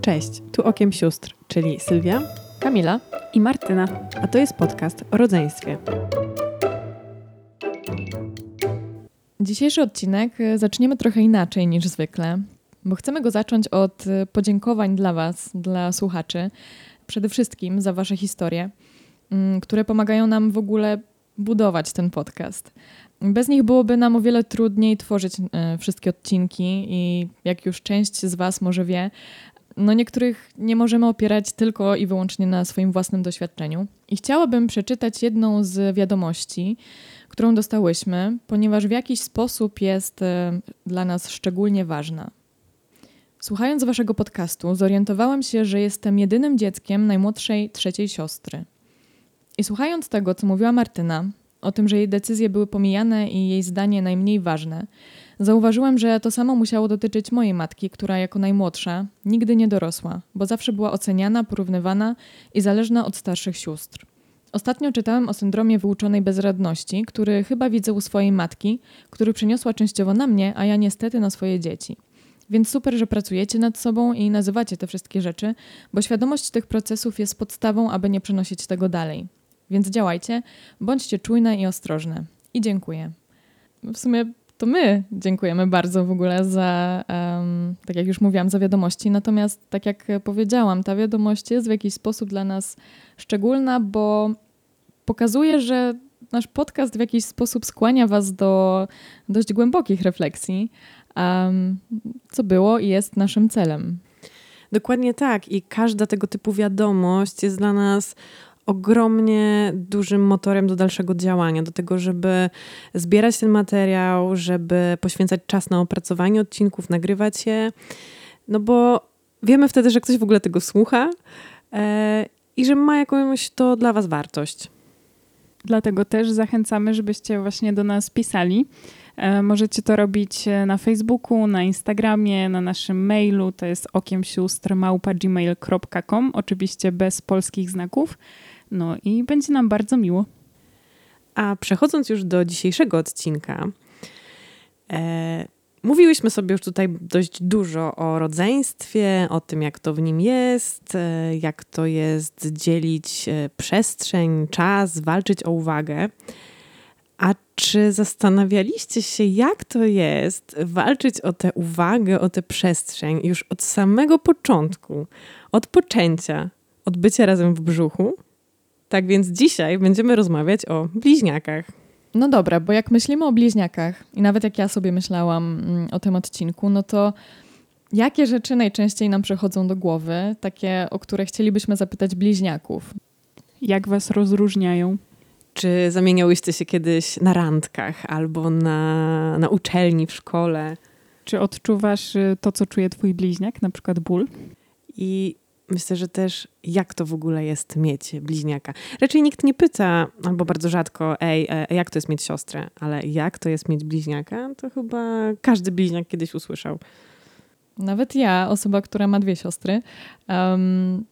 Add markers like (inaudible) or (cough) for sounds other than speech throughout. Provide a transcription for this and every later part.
Cześć, tu Okiem Sióstr, czyli Sylwia, Kamila i Martyna. a to jest podcast o rodzeństwie. Dzisiejszy odcinek y, zaczniemy trochę inaczej niż zwykle, bo chcemy go zacząć od y, podziękowań dla Was, dla słuchaczy. Przede wszystkim za Wasze historie, mm, które pomagają nam w ogóle budować ten podcast. Bez nich byłoby nam o wiele trudniej tworzyć y, wszystkie odcinki i jak już część z Was może wie, no niektórych nie możemy opierać tylko i wyłącznie na swoim własnym doświadczeniu. I chciałabym przeczytać jedną z wiadomości, którą dostałyśmy, ponieważ w jakiś sposób jest e, dla nas szczególnie ważna. Słuchając waszego podcastu, zorientowałam się, że jestem jedynym dzieckiem najmłodszej trzeciej siostry. I słuchając tego, co mówiła Martyna, o tym, że jej decyzje były pomijane i jej zdanie najmniej ważne, zauważyłam, że to samo musiało dotyczyć mojej matki, która jako najmłodsza nigdy nie dorosła, bo zawsze była oceniana, porównywana i zależna od starszych sióstr. Ostatnio czytałem o syndromie wyuczonej bezradności, który chyba widzę u swojej matki, który przeniosła częściowo na mnie, a ja niestety na swoje dzieci. Więc super, że pracujecie nad sobą i nazywacie te wszystkie rzeczy, bo świadomość tych procesów jest podstawą, aby nie przenosić tego dalej. Więc działajcie, bądźcie czujne i ostrożne. I dziękuję. W sumie to my dziękujemy bardzo w ogóle za, um, tak jak już mówiłam, za wiadomości. Natomiast, tak jak powiedziałam, ta wiadomość jest w jakiś sposób dla nas szczególna, bo pokazuje, że nasz podcast w jakiś sposób skłania Was do dość głębokich refleksji, um, co było i jest naszym celem. Dokładnie tak. I każda tego typu wiadomość jest dla nas ogromnie dużym motorem do dalszego działania, do tego, żeby zbierać ten materiał, żeby poświęcać czas na opracowanie odcinków, nagrywać je. No bo wiemy wtedy, że ktoś w ogóle tego słucha e, i że ma jakąś to dla Was wartość. Dlatego też zachęcamy, żebyście właśnie do nas pisali. E, możecie to robić e, na Facebooku, na Instagramie, na naszym mailu, to jest okiemsióstr.gmail.com, oczywiście bez polskich znaków. No i będzie nam bardzo miło. A przechodząc już do dzisiejszego odcinka, e, mówiłyśmy sobie już tutaj dość dużo o rodzeństwie, o tym, jak to w nim jest, e, jak to jest dzielić e, przestrzeń, czas, walczyć o uwagę. A czy zastanawialiście się, jak to jest walczyć o tę uwagę, o tę przestrzeń już od samego początku, od poczęcia, od bycia razem w brzuchu? Tak więc dzisiaj będziemy rozmawiać o bliźniakach. No dobra, bo jak myślimy o bliźniakach i nawet jak ja sobie myślałam mm, o tym odcinku, no to jakie rzeczy najczęściej nam przychodzą do głowy, takie, o które chcielibyśmy zapytać bliźniaków? Jak was rozróżniają? Czy zamieniałyście się kiedyś na randkach albo na, na uczelni w szkole? Czy odczuwasz y, to, co czuje twój bliźniak, na przykład ból? I myślę, że też jak to w ogóle jest mieć bliźniaka. Raczej nikt nie pyta, albo bardzo rzadko, ej, e, jak to jest mieć siostrę, ale jak to jest mieć bliźniaka, to chyba każdy bliźniak kiedyś usłyszał. Nawet ja, osoba, która ma dwie siostry, um,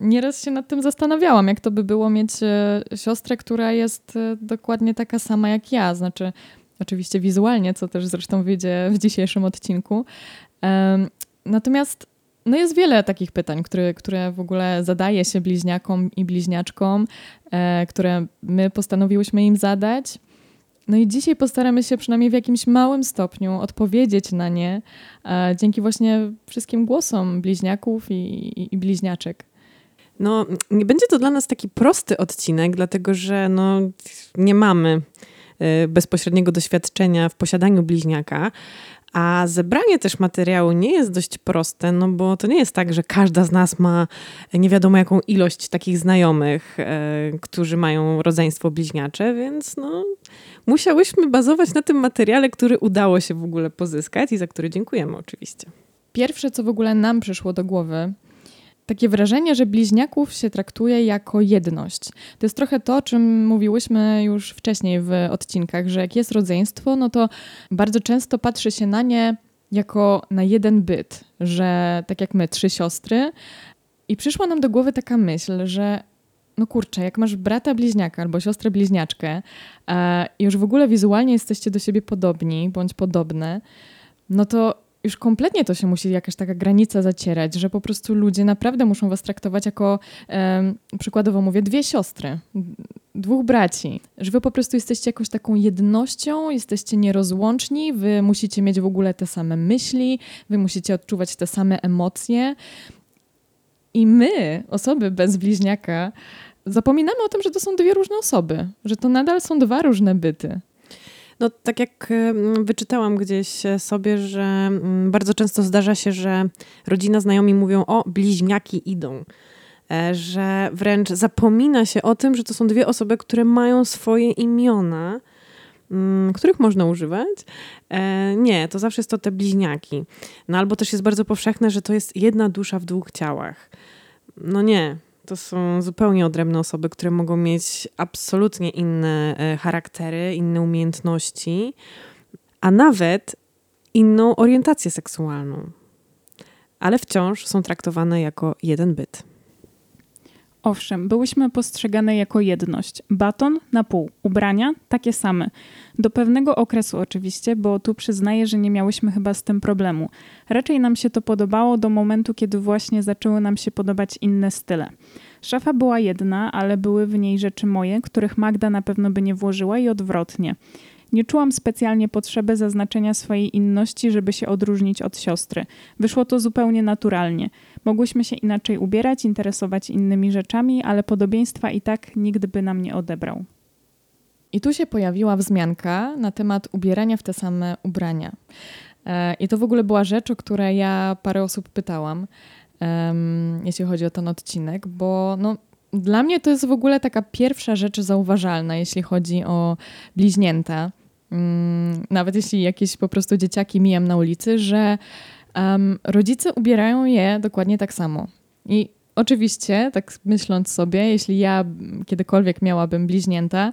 nieraz się nad tym zastanawiałam, jak to by było mieć e, siostrę, która jest e, dokładnie taka sama jak ja, znaczy oczywiście wizualnie, co też zresztą wyjdzie w dzisiejszym odcinku. Um, natomiast no jest wiele takich pytań, które, które w ogóle zadaje się bliźniakom i bliźniaczkom, e, które my postanowiłyśmy im zadać. No i dzisiaj postaramy się przynajmniej w jakimś małym stopniu odpowiedzieć na nie e, dzięki właśnie wszystkim głosom bliźniaków i, i, i bliźniaczek. No, nie będzie to dla nas taki prosty odcinek, dlatego że no, nie mamy e, bezpośredniego doświadczenia w posiadaniu bliźniaka, a zebranie też materiału nie jest dość proste, no bo to nie jest tak, że każda z nas ma nie wiadomo jaką ilość takich znajomych, e, którzy mają rodzeństwo bliźniacze, więc no, musiałyśmy bazować na tym materiale, który udało się w ogóle pozyskać i za który dziękujemy oczywiście. Pierwsze, co w ogóle nam przyszło do głowy, takie wrażenie, że bliźniaków się traktuje jako jedność. To jest trochę to, o czym mówiłyśmy już wcześniej w odcinkach, że jak jest rodzeństwo, no to bardzo często patrzy się na nie jako na jeden byt, że tak jak my, trzy siostry. I przyszła nam do głowy taka myśl, że no kurczę, jak masz brata bliźniaka albo siostrę bliźniaczkę i już w ogóle wizualnie jesteście do siebie podobni bądź podobne, no to już kompletnie to się musi jakaś taka granica zacierać, że po prostu ludzie naprawdę muszą was traktować jako, um, przykładowo mówię, dwie siostry, dwóch braci, że wy po prostu jesteście jakąś taką jednością, jesteście nierozłączni, wy musicie mieć w ogóle te same myśli, wy musicie odczuwać te same emocje. I my, osoby bez bliźniaka, zapominamy o tym, że to są dwie różne osoby, że to nadal są dwa różne byty. No, tak jak wyczytałam gdzieś sobie, że bardzo często zdarza się, że rodzina, znajomi mówią: O, bliźniaki idą. E, że wręcz zapomina się o tym, że to są dwie osoby, które mają swoje imiona, których można używać. E, nie, to zawsze jest to te bliźniaki. No albo też jest bardzo powszechne, że to jest jedna dusza w dwóch ciałach. No nie, to są zupełnie odrębne osoby, które mogą mieć absolutnie inne e, charaktery, inne umiejętności, a nawet inną orientację seksualną. Ale wciąż są traktowane jako jeden byt. Owszem, byłyśmy postrzegane jako jedność. Baton na pół, ubrania takie same. Do pewnego okresu oczywiście, bo tu przyznaję, że nie miałyśmy chyba z tym problemu. Raczej nam się to podobało do momentu, kiedy właśnie zaczęły nam się podobać inne style. Szafa była jedna, ale były w niej rzeczy moje, których Magda na pewno by nie włożyła i odwrotnie. Nie czułam specjalnie potrzeby zaznaczenia swojej inności, żeby się odróżnić od siostry. Wyszło to zupełnie naturalnie. Mogłyśmy się inaczej ubierać, interesować innymi rzeczami, ale podobieństwa i tak nikt by nam nie odebrał. I tu się pojawiła wzmianka na temat ubierania w te same ubrania. E, I to w ogóle była rzecz, o której ja parę osób pytałam, jeśli chodzi o ten odcinek, bo no, dla mnie to jest w ogóle taka pierwsza rzecz zauważalna, jeśli chodzi o bliźnięta. Mm, nawet jeśli jakieś po prostu dzieciaki mijam na ulicy, że um, rodzice ubierają je dokładnie tak samo. I oczywiście, tak myśląc sobie, jeśli ja kiedykolwiek miałabym bliźnięta,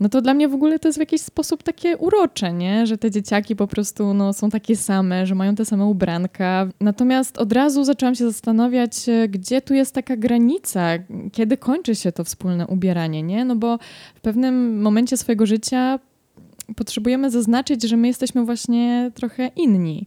no to dla mnie w ogóle to jest w jakiś sposób takie urocze, nie? że te dzieciaki po prostu no, są takie same, że mają te same ubranka. Natomiast od razu zaczęłam się zastanawiać, gdzie tu jest taka granica, kiedy kończy się to wspólne ubieranie, nie? No bo w pewnym momencie swojego życia potrzebujemy zaznaczyć, że my jesteśmy właśnie trochę inni.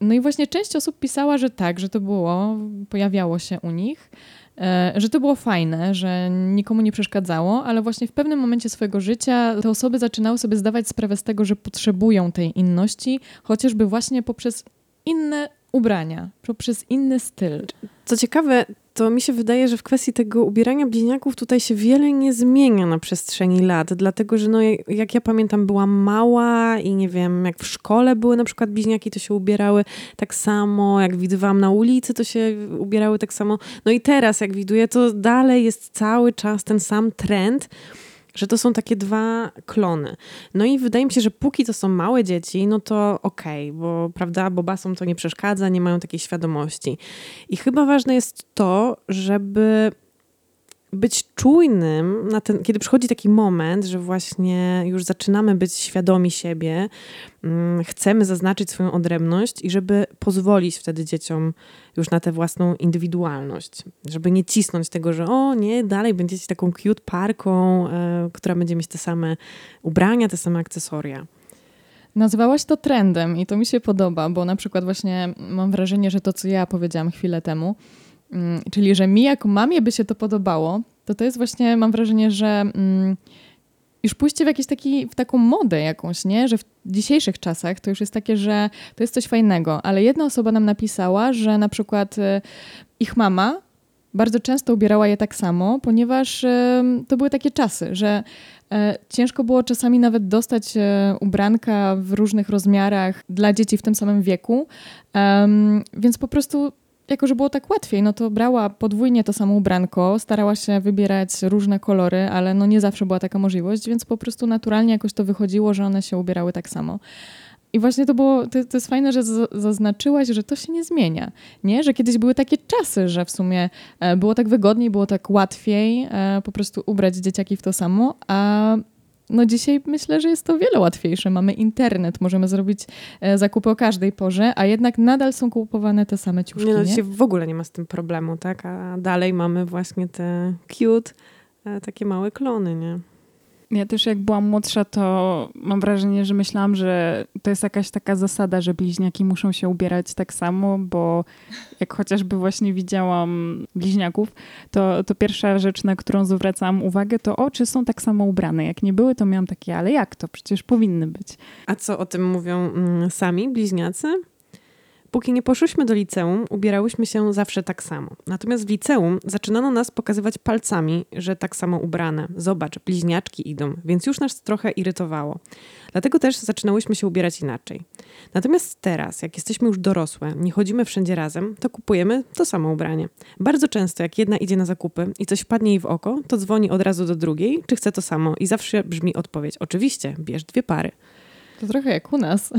No i właśnie część osób pisała, że tak, że to było, pojawiało się u nich, e, że to było fajne, że nikomu nie przeszkadzało, ale właśnie w pewnym momencie swojego życia te osoby zaczynały sobie zdawać sprawę z tego, że potrzebują tej inności, chociażby właśnie poprzez inne ubrania, poprzez inny styl. Co ciekawe, to mi się wydaje, że w kwestii tego ubierania bliźniaków tutaj się wiele nie zmienia na przestrzeni lat, dlatego że no, jak ja pamiętam, byłam mała i nie wiem, jak w szkole były na przykład bliźniaki, to się ubierały tak samo, jak widywałam na ulicy, to się ubierały tak samo. No i teraz, jak widuję, to dalej jest cały czas ten sam trend, że to są takie dwa klony. No i wydaje mi się, że póki to są małe dzieci, no to okej, okay, bo prawda, bo basom to nie przeszkadza, nie mają takiej świadomości. I chyba ważne jest to, żeby być czujnym na ten, kiedy przychodzi taki moment, że właśnie już zaczynamy być świadomi siebie, mm, chcemy zaznaczyć swoją odrębność i żeby pozwolić wtedy dzieciom już na tę własną indywidualność. Żeby nie cisnąć tego, że o nie, dalej będziecie taką cute parką, e, która będzie mieć te same ubrania, te same akcesoria. Nazwałaś to trendem i to mi się podoba, bo na przykład właśnie mam wrażenie, że to, co ja powiedziałam chwilę temu, czyli, że mi jako mamie by się to podobało, to to jest właśnie, mam wrażenie, że mm, już pójście w jakiś taki, w taką modę jakąś, nie? Że w dzisiejszych czasach to już jest takie, że to jest coś fajnego. Ale jedna osoba nam napisała, że na przykład y, ich mama bardzo często ubierała je tak samo, ponieważ y, to były takie czasy, że y, ciężko było czasami nawet dostać ubranka w różnych rozmiarach dla dzieci w tym samym wieku. Więc po prostu jako że było tak łatwiej, no to brała podwójnie to samo ubranko, starała się wybierać różne kolory, ale no nie zawsze była taka możliwość, więc po prostu naturalnie jakoś to wychodziło, że one się ubierały tak samo. I właśnie to było, to, to jest fajne, że zaznaczyłaś, że to się nie zmienia, nie? Że kiedyś były takie czasy, że w sumie e, było tak wygodniej, było tak łatwiej e, po prostu ubrać dzieciaki w to samo, a no dzisiaj myślę, że jest to wiele łatwiejsze. Mamy internet, możemy zrobić e, zakupy o każdej porze, a jednak nadal są kupowane te same ciuszki. Nie, no dzisiaj w ogóle nie ma z tym problemu, tak? A dalej mamy właśnie te cute, e, takie małe klony, nie? Ja też jak byłam młodsza, to mam wrażenie, że myślałam, że to jest jakaś taka zasada, że bliźniaki muszą się ubierać tak samo, bo jak chociażby właśnie widziałam bliźniaków, to, to pierwsza rzecz, na którą zwracałam uwagę, to oczy są tak samo ubrane. Jak nie były, to miałam takie, ale jak to? Przecież powinny być. A co o tym mówią mm, sami bliźniacy? Póki nie poszłyśmy do liceum, ubierałyśmy się zawsze tak samo. Natomiast w liceum zaczynano nas pokazywać palcami, że tak samo ubrane. Zobacz, bliźniaczki idą, więc już nas trochę irytowało. Dlatego też zaczynałyśmy się ubierać inaczej. Natomiast teraz, jak jesteśmy już dorosłe, nie chodzimy wszędzie razem, to kupujemy to samo ubranie. Bardzo często, jak jedna idzie na zakupy i coś wpadnie jej w oko, to dzwoni od razu do drugiej, czy chce to samo i zawsze brzmi odpowiedź: Oczywiście, bierz dwie pary. To trochę jak u nas.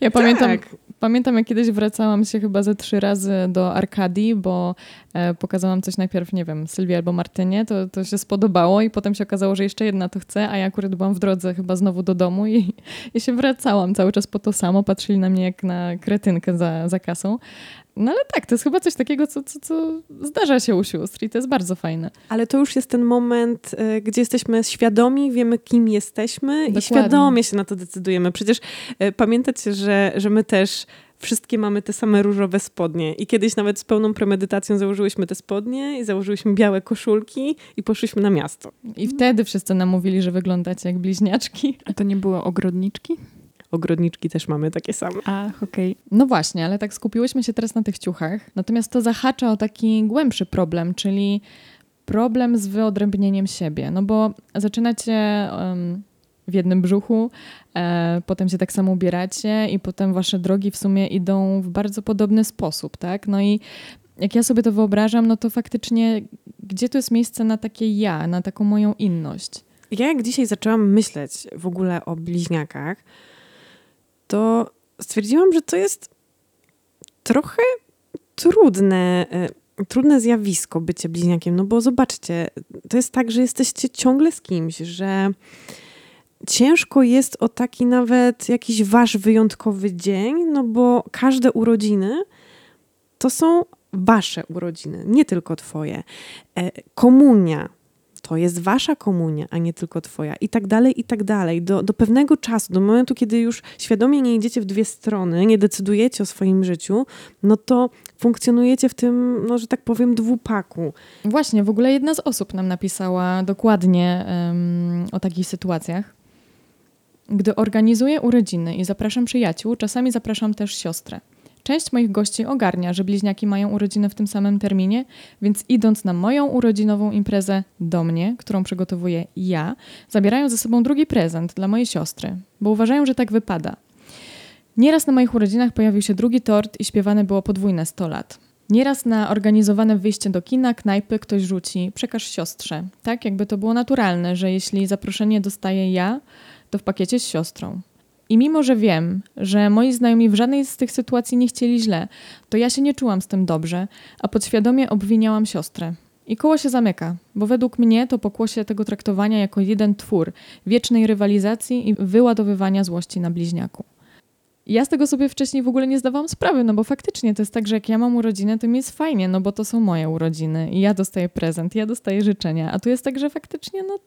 Ja pamiętam, Tak. pamiętam, jak kiedyś wracałam się chyba ze trzy razy do Arkadii, bo e, pokazałam coś najpierw, nie wiem, Sylwii albo Martynie, to, to się spodobało i potem się okazało, że jeszcze jedna to chce, a ja akurat byłam w drodze chyba znowu do domu i, (laughs) i się wracałam cały czas po to samo, patrzyli na mnie jak na kretynkę za, za kasą. No ale tak, to jest chyba coś takiego, co, co, co zdarza się u sióstr i to jest bardzo fajne. Ale to już jest ten moment, y, gdzie jesteśmy świadomi, wiemy, kim jesteśmy Dokładnie. i świadomie się na to decydujemy. Przecież y, pamiętacie, że, że my też wszystkie mamy te same różowe spodnie. I kiedyś nawet z pełną premedytacją założyłyśmy te spodnie i założyłyśmy białe koszulki i poszliśmy na miasto. I wtedy wszyscy nam mówili, że wyglądacie jak bliźniaczki. A to nie były ogrodniczki? Ogrodniczki też mamy takie same. Ach, okej. No właśnie, ale tak skupiłyśmy się teraz na tych ciuchach. Natomiast to zahacza o taki głębszy problem, czyli problem z wyodrębnieniem siebie. No bo zaczynacie em, w jednym brzuchu, e, potem się tak samo ubieracie i potem wasze drogi w sumie idą w bardzo podobny sposób, tak? No i jak ja sobie to wyobrażam, no to faktycznie gdzie tu jest miejsce na takie ja, na taką moją inność? Ja jak dzisiaj zaczęłam myśleć w ogóle o bliźniakach, to stwierdziłam, że to jest trochę trudne, e, trudne zjawisko bycie bliźniakiem. No bo zobaczcie, to jest tak, że jesteście ciągle z kimś, że ciężko jest o taki nawet jakiś wasz wyjątkowy dzień, no bo każde urodziny to są wasze urodziny, nie tylko twoje. E, Komunia to jest wasza komunia, a nie tylko twoja i tak dalej, i tak dalej. Do, do pewnego czasu, do momentu, kiedy już świadomie nie idziecie w dwie strony, nie decydujecie o swoim życiu, no to funkcjonujecie w tym, no, że tak powiem, dwupaku. Właśnie, w ogóle jedna z osób nam napisała dokładnie em, o takich sytuacjach. Gdy organizuję urodziny i zapraszam przyjaciół, czasami zapraszam też siostrę. Część moich gości ogarnia, że bliźniaki mają urodziny w tym samym terminie, więc idąc na moją urodzinową imprezę do mnie, którą przygotowuję ja, zabierają ze sobą drugi prezent dla mojej siostry, bo uważają, że tak wypada. Nieraz na moich urodzinach pojawił się drugi tort i śpiewane było podwójne 100 lat. Nieraz na organizowane wyjście do kina, knajpy ktoś rzuci przekaż siostrze. Tak, jakby to było naturalne, że jeśli zaproszenie dostaję ja, to w pakiecie z siostrą. I mimo, że wiem, że moi znajomi w żadnej z tych sytuacji nie chcieli źle, to ja się nie czułam z tym dobrze, a podświadomie obwiniałam siostrę. I koło się zamyka, bo według mnie to pokłosie tego traktowania jako jeden twór wiecznej rywalizacji i wyładowywania złości na bliźniaku. Ja z tego sobie wcześniej w ogóle nie zdawałam sprawy, no bo faktycznie to jest tak, że jak ja mam urodziny, to mi jest fajnie, no bo to są moje urodziny i ja dostaję prezent, ja dostaję życzenia, a tu jest tak, że faktycznie no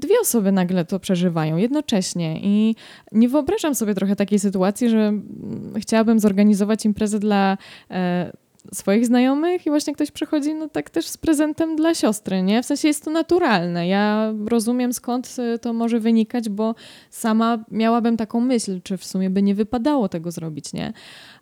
dwie osoby nagle to przeżywają jednocześnie i nie wyobrażam sobie trochę takiej sytuacji, że mm, chciałabym zorganizować imprezę dla e, swoich znajomych i właśnie ktoś przychodzi no tak też z prezentem dla siostry, nie? W sensie jest to naturalne. Ja rozumiem skąd e, to może wynikać, bo sama miałabym taką myśl, czy w sumie by nie wypadało tego zrobić, nie?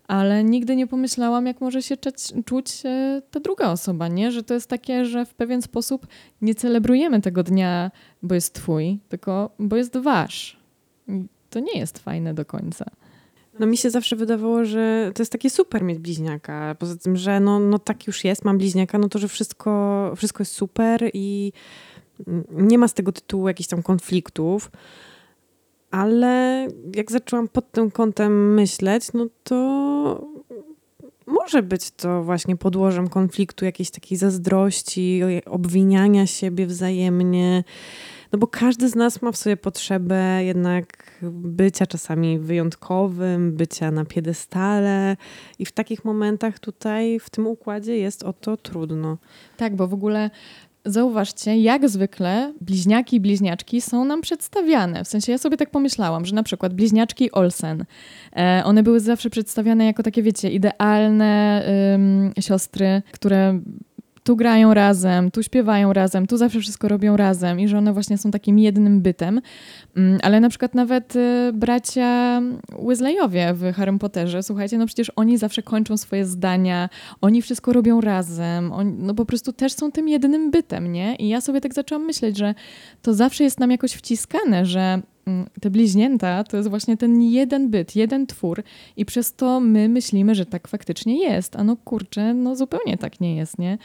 Ale nigdy nie pomyślałam, jak może się czuć, e, ta druga osoba, nie? Że to jest takie, że w pewien sposób nie celebrujemy tego dnia, bo jest twój, tylko bo jest wasz. I To nie jest fajne do końca. No mi się zawsze wydawało, że to jest takie super mieć bliźniaka. Poza tym, że no, no tak już jest, mam bliźniaka, no to, że wszystko, wszystko jest super i nie ma z tego tytułu jakichś tam konfliktów. Ale jak zaczęłam pod tym kątem myśleć, no to może być to właśnie podłożem konfliktu, jakiejś takiej zazdrości, obwiniania siebie wzajemnie. No bo każdy z nas ma w sobie potrzebę jednak bycia czasami wyjątkowym, bycia na piedestale i w takich momentach tutaj w tym układzie jest o to trudno. Tak, bo w ogóle Zauważcie, jak zwykle bliźniaki i bliźniaczki są nam przedstawiane. W sensie ja sobie tak pomyślałam, że na przykład bliźniaczki Olsen, e, one były zawsze przedstawiane jako takie, wiecie, idealne ym, siostry, które tu grają razem, tu śpiewają razem, tu zawsze wszystko robią razem i że one właśnie są takim jednym bytem. Mm, ale na przykład nawet y, bracia Weasleyowie w Harry Potterze, słuchajcie, no przecież oni zawsze kończą swoje zdania, oni wszystko robią razem, oni, no po prostu też są tym jednym bytem, nie? I ja sobie tak zaczęłam myśleć, że to zawsze jest nam jakoś wciskane, że te bliźnięta to jest właśnie ten jeden byt, jeden twór i przez to my myślimy, że tak faktycznie jest. A no kurczę, no zupełnie tak nie jest, nie?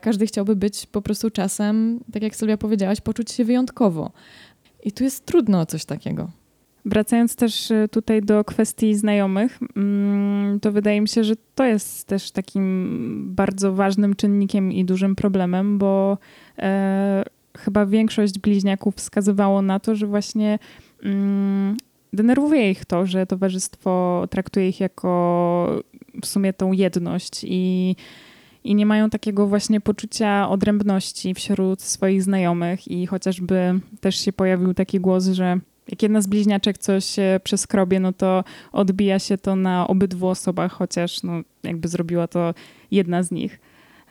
Każdy chciałby być po prostu czasem, tak jak Sylwia powiedziałaś, poczuć się wyjątkowo. I tu jest trudno o coś takiego. Wracając też e, tutaj do kwestii znajomych, mm, to wydaje mi się, że to jest też takim bardzo ważnym czynnikiem i dużym problemem, bo e, chyba większość bliźniaków wskazywało na to, że właśnie mm, denerwuje ich to, że towarzystwo traktuje ich jako w sumie tą jedność i, i nie mają takiego właśnie poczucia odrębności wśród swoich znajomych i chociażby też się pojawił taki głos, że jak jedna z bliźniaczek coś przeskrobie, no to odbija się to na obydwu osobach, chociaż no, jakby zrobiła to jedna z nich.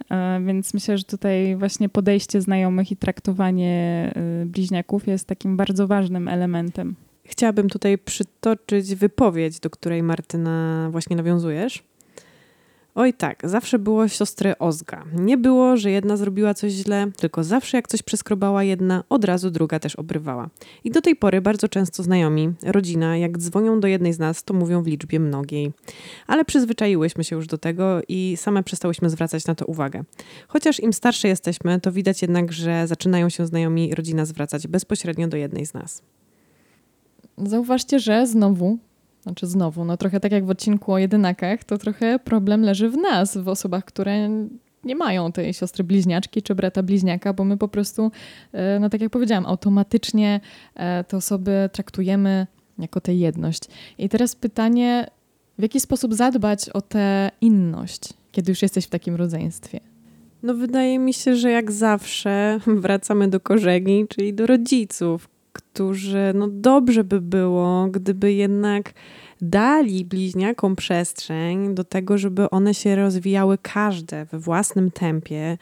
E, więc myślę, że tutaj właśnie podejście znajomych i traktowanie e, bliźniaków jest takim bardzo ważnym elementem. Chciałabym tutaj przytoczyć wypowiedź, do której Martyna właśnie nawiązujesz. Oj tak, zawsze było siostry Ozga. Nie było, że jedna zrobiła coś źle, tylko zawsze jak coś przeskrobała jedna, od razu druga też obrywała. I do tej pory bardzo często znajomi, rodzina, jak dzwonią do jednej z nas, to mówią w liczbie mnogiej. Ale przyzwyczaiłyśmy się już do tego i same przestałyśmy zwracać na to uwagę. Chociaż im starsze jesteśmy, to widać jednak, że zaczynają się znajomi rodzina zwracać bezpośrednio do jednej z nas. Zauważcie, że znowu znaczy znowu, no trochę tak jak w odcinku o jedynakach, to trochę problem leży w nas, w osobach, które nie mają tej siostry bliźniaczki czy brata bliźniaka, bo my po prostu, e, no tak jak powiedziałam, automatycznie e, te osoby traktujemy jako tę jedność. I teraz pytanie, w jaki sposób zadbać o tę inność, kiedy już jesteś w takim rodzeństwie? No wydaje mi się, że jak zawsze (laughs) wracamy do korzeni, czyli do rodziców, którzy no dobrze by było, gdyby jednak dali bliźniakom przestrzeń do tego, żeby one się rozwijały każde we własnym tempie,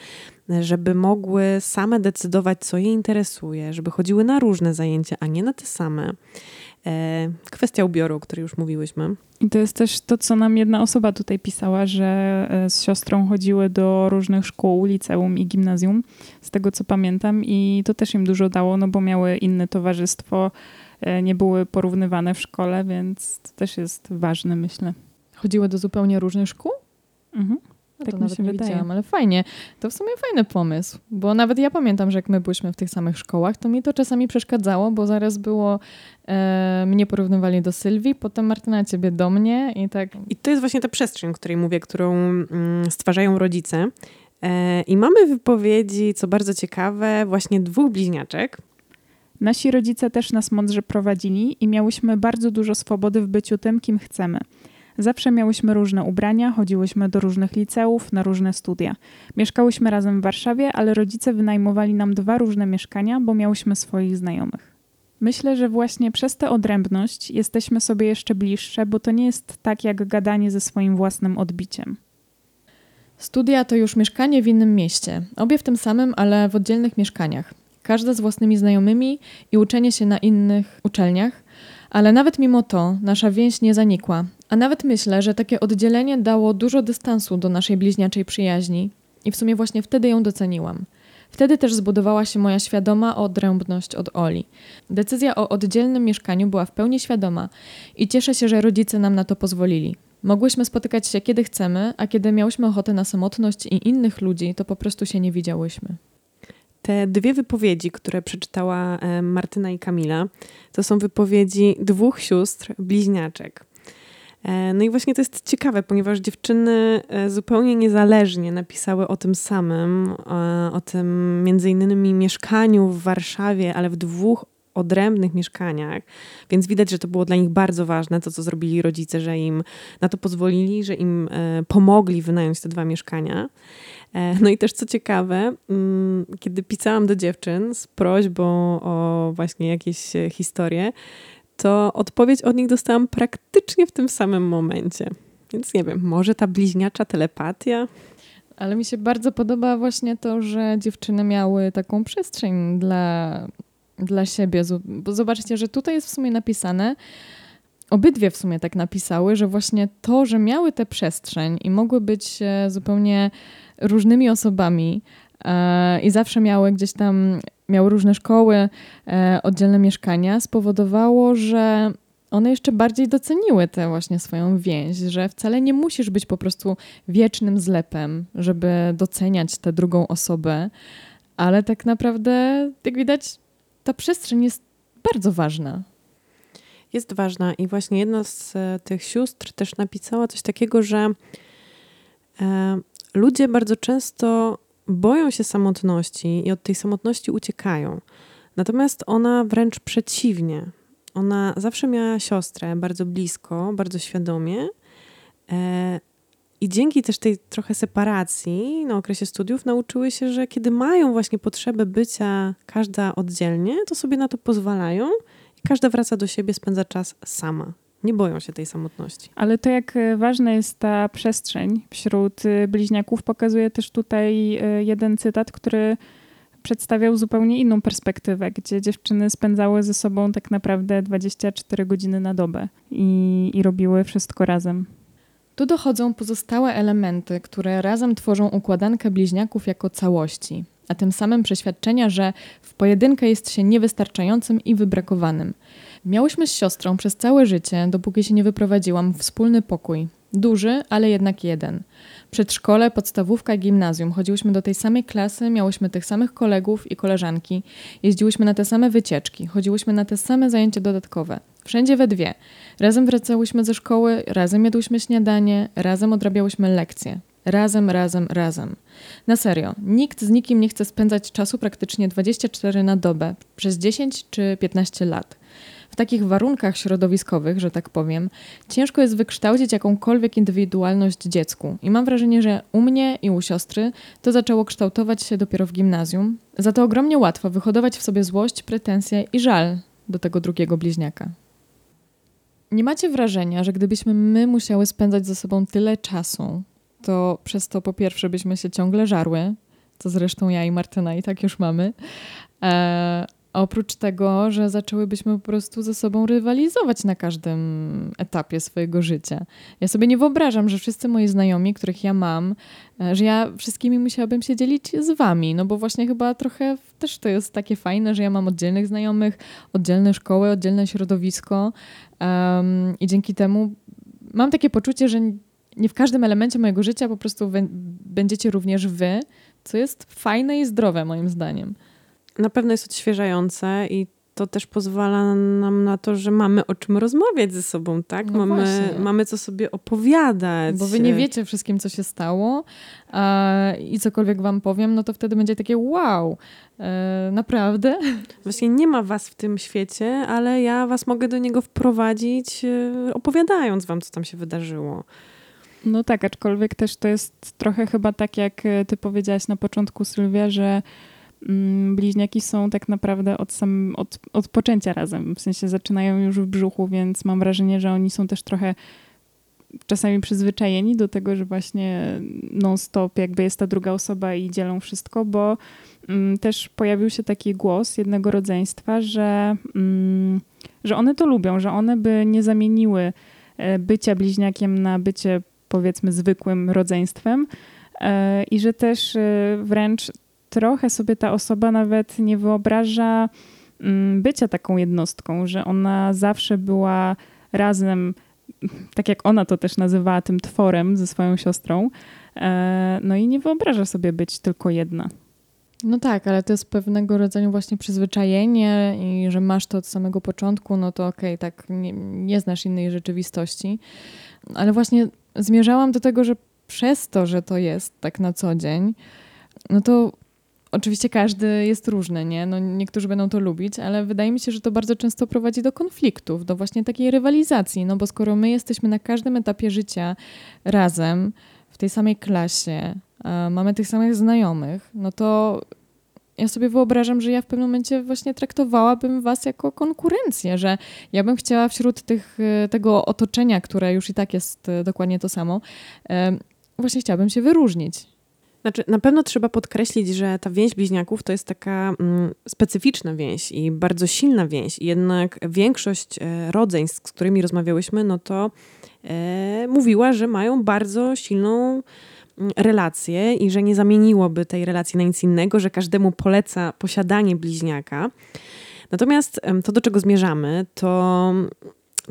żeby mogły same decydować, co je interesuje, żeby chodziły na różne zajęcia, a nie na te same. E, kwestia ubioru, o której już mówiłyśmy. I to jest też to, co nam jedna osoba tutaj pisała, że e, z siostrą chodziły do różnych szkół, liceum i gimnazjum, z tego co pamiętam, i to też im dużo dało, no bo miały inne towarzystwo, e, nie były porównywane w szkole, więc to też jest ważne, myślę. Chodziły do zupełnie różnych szkół? Mhm. No tak to nawet nie wydaje. widziałam, ale fajnie. To w sumie fajny pomysł, bo nawet ja pamiętam, że jak my byliśmy w tych samych szkołach, to mi to czasami przeszkadzało, bo zaraz było, e, mnie porównywali do Sylwii, potem Martyna ciebie do mnie i tak. I to jest właśnie ta przestrzeń, o której mówię, którą mm, stwarzają rodzice. E, I mamy wypowiedzi, co bardzo ciekawe, właśnie dwóch bliźniaczek, Nasi rodzice też nas mądrze prowadzili i miałyśmy bardzo dużo swobody w byciu tym, kim chcemy. Zawsze miałyśmy różne ubrania, chodziłyśmy do różnych liceów, na różne studia. Mieszkałyśmy razem w Warszawie, ale rodzice wynajmowali nam dwa różne mieszkania, bo miałyśmy swoich znajomych. Myślę, że właśnie przez tę odrębność jesteśmy sobie jeszcze bliższe, bo to nie jest tak jak gadanie ze swoim własnym odbiciem. Studia to już mieszkanie w innym mieście, obie w tym samym, ale w oddzielnych mieszkaniach. Każda z własnymi znajomymi i uczenie się na innych uczelniach, ale nawet mimo to nasza więź nie zanikła, a nawet myślę, że takie oddzielenie dało dużo dystansu do naszej bliźniaczej przyjaźni i w sumie właśnie wtedy ją doceniłam. Wtedy też zbudowała się moja świadoma odrębność od Oli. Decyzja o oddzielnym mieszkaniu była w pełni świadoma i cieszę się, że rodzice nam na to pozwolili. Mogłyśmy spotykać się kiedy chcemy, a kiedy miałyśmy ochotę na samotność i innych ludzi, to po prostu się nie widziałyśmy. Te dwie wypowiedzi, które przeczytała e, Martyna i Kamila, to są wypowiedzi dwóch sióstr bliźniaczek. E, no i właśnie to jest ciekawe, ponieważ dziewczyny e, zupełnie niezależnie napisały o tym samym, o tym między innymi mieszkaniu w Warszawie, ale w dwóch odrębnych mieszkaniach, więc widać, że to było dla nich bardzo ważne, to co zrobili rodzice, że im na to pozwolili, że im e, pomogli wynająć te dwa mieszkania. E, no i też co ciekawe, mm, kiedy pisałam do dziewczyn z prośbą o właśnie jakieś e, historie, to odpowiedź od nich dostałam praktycznie w tym samym momencie. Więc nie wiem, może ta bliźniacza telepatia? Ale mi się bardzo podoba właśnie to, że dziewczyny miały taką przestrzeń dla, dla siebie. Bo zobaczcie, że tutaj jest w sumie napisane, obydwie w sumie tak napisały, że właśnie to, że miały tę przestrzeń i mogły być e, zupełnie różnymi osobami e, i zawsze miały gdzieś tam, miały różne szkoły, e, oddzielne mieszkania, spowodowało, że one jeszcze bardziej doceniły tę właśnie swoją więź, że wcale nie musisz być po prostu wiecznym zlepem, żeby doceniać tę drugą osobę, ale tak naprawdę, jak widać, ta przestrzeń jest bardzo ważna. Jest ważna i właśnie jedna z e, tych sióstr też napisała coś takiego, że e, ludzie bardzo często boją się samotności i od tej samotności uciekają. Natomiast ona wręcz przeciwnie. Ona zawsze miała siostrę bardzo blisko, bardzo świadomie. E, I dzięki też tej trochę separacji na okresie studiów nauczyły się, że kiedy mają właśnie potrzebę bycia każda oddzielnie, to sobie na to pozwalają i każda wraca do siebie, spędza czas sama. Nie boją się tej samotności. Ale to, jak e, ważna jest ta przestrzeń wśród e, bliźniaków, pokazuje też tutaj jeden cytat, który przedstawiał zupełnie inną perspektywę, gdzie dziewczyny spędzały ze sobą tak naprawdę 24 godziny na dobę i, i robiły wszystko razem. Tu dochodzą pozostałe elementy, które razem tworzą układankę bliźniaków jako całości, a tym samym przeświadczenia, że w pojedynkę jest się niewystarczającym i wybrakowanym. Miałyśmy z siostrą przez całe życie, dopóki się nie wyprowadziłam, wspólny pokój. Duży, ale jednak jeden. Przedszkole, podstawówka, gimnazjum. Chodziłyśmy do tej samej klasy, miałyśmy tych samych kolegów i koleżanki. Jeździłyśmy na te same wycieczki, chodziłyśmy na te same zajęcia dodatkowe. Wszędzie we dwie. Razem wracałyśmy ze szkoły, razem jadłyśmy śniadanie, razem odrabiałyśmy lekcje. Razem, razem, razem. Na serio, nikt z nikim nie chce spędzać czasu praktycznie 24 na dobę przez 10 czy 15 lat w takich warunkach środowiskowych, że tak powiem, ciężko jest wykształcić jakąkolwiek indywidualność dziecku. I mam wrażenie, że u mnie i u siostry to zaczęło kształtować się dopiero w gimnazjum. Za to ogromnie łatwo wyhodować w sobie złość, pretensje i żal do tego drugiego bliźniaka. Nie macie wrażenia, że gdybyśmy my musiały spędzać ze sobą tyle czasu, to przez to po pierwsze byśmy się ciągle żarły, co zresztą ja i Martyna i tak już mamy, e, oprócz tego, że zaczęłybyśmy po prostu ze sobą rywalizować na każdym etapie swojego życia. Ja sobie nie wyobrażam, że wszyscy moi znajomi, których ja mam, e, że ja wszystkimi musiałabym się dzielić z wami, no bo właśnie chyba trochę też to jest takie fajne, że ja mam oddzielnych znajomych, oddzielne szkoły, oddzielne środowisko um, i dzięki temu mam takie poczucie, że nie w każdym elemencie mojego życia po prostu będziecie również wy, co jest fajne i zdrowe moim zdaniem na pewno jest odświeżające i to też pozwala nam na to, że mamy o czym rozmawiać ze sobą, tak? No mamy, mamy co sobie opowiadać. Bo wy nie wiecie wszystkim, co się stało a, i cokolwiek wam powiem, no to wtedy będzie takie wow, e, naprawdę? Właśnie nie ma was w tym świecie, ale ja was mogę do niego wprowadzić, e, opowiadając wam, co tam się wydarzyło. No tak, aczkolwiek też to jest trochę chyba tak, jak e, ty powiedziałaś na początku, Sylwia, że Mm, bliźniaki są tak naprawdę od, sam, od, od poczęcia razem. W sensie zaczynają już w brzuchu, więc mam wrażenie, że oni są też trochę czasami przyzwyczajeni do tego, że właśnie non-stop jakby jest ta druga osoba i dzielą wszystko, bo mm, też pojawił się taki głos jednego rodzeństwa, że, mm, że one to lubią, że one by nie zamieniły e, bycia bliźniakiem na bycie powiedzmy zwykłym rodzeństwem e, i że też e, wręcz trochę sobie ta osoba nawet nie wyobraża mm, bycia taką jednostką, że ona zawsze była razem, tak jak ona to też nazywała, tym tworem ze swoją siostrą. E, no i nie wyobraża sobie być tylko jedna. No tak, ale to jest pewnego rodzaju właśnie przyzwyczajenie i że masz to od samego początku, no to okej, okay, tak nie, nie znasz innej rzeczywistości. Ale właśnie zmierzałam do tego, że przez to, że to jest tak na co dzień, no to Oczywiście każdy jest różny, nie? No, niektórzy będą to lubić, ale wydaje mi się, że to bardzo często prowadzi do konfliktów, do właśnie takiej rywalizacji. No bo skoro my jesteśmy na każdym etapie życia razem, w tej samej klasie, mamy tych samych znajomych, no to ja sobie wyobrażam, że ja w pewnym momencie właśnie traktowałabym was jako konkurencję, że ja bym chciała wśród tych, e, tego otoczenia, które już i tak jest e, dokładnie to samo, właśnie chciałabym się wyróżnić. Znaczy, na pewno trzeba podkreślić, że ta więź bliźniaków to jest taka mm, specyficzna więź i bardzo silna więź. Jednak większość e, rodzeństw, z którymi rozmawiałyśmy, no to e, mówiła, że mają bardzo silną relację i że nie zamieniłoby tej relacji na nic innego, że każdemu poleca posiadanie bliźniaka. Natomiast to, do czego zmierzamy, to,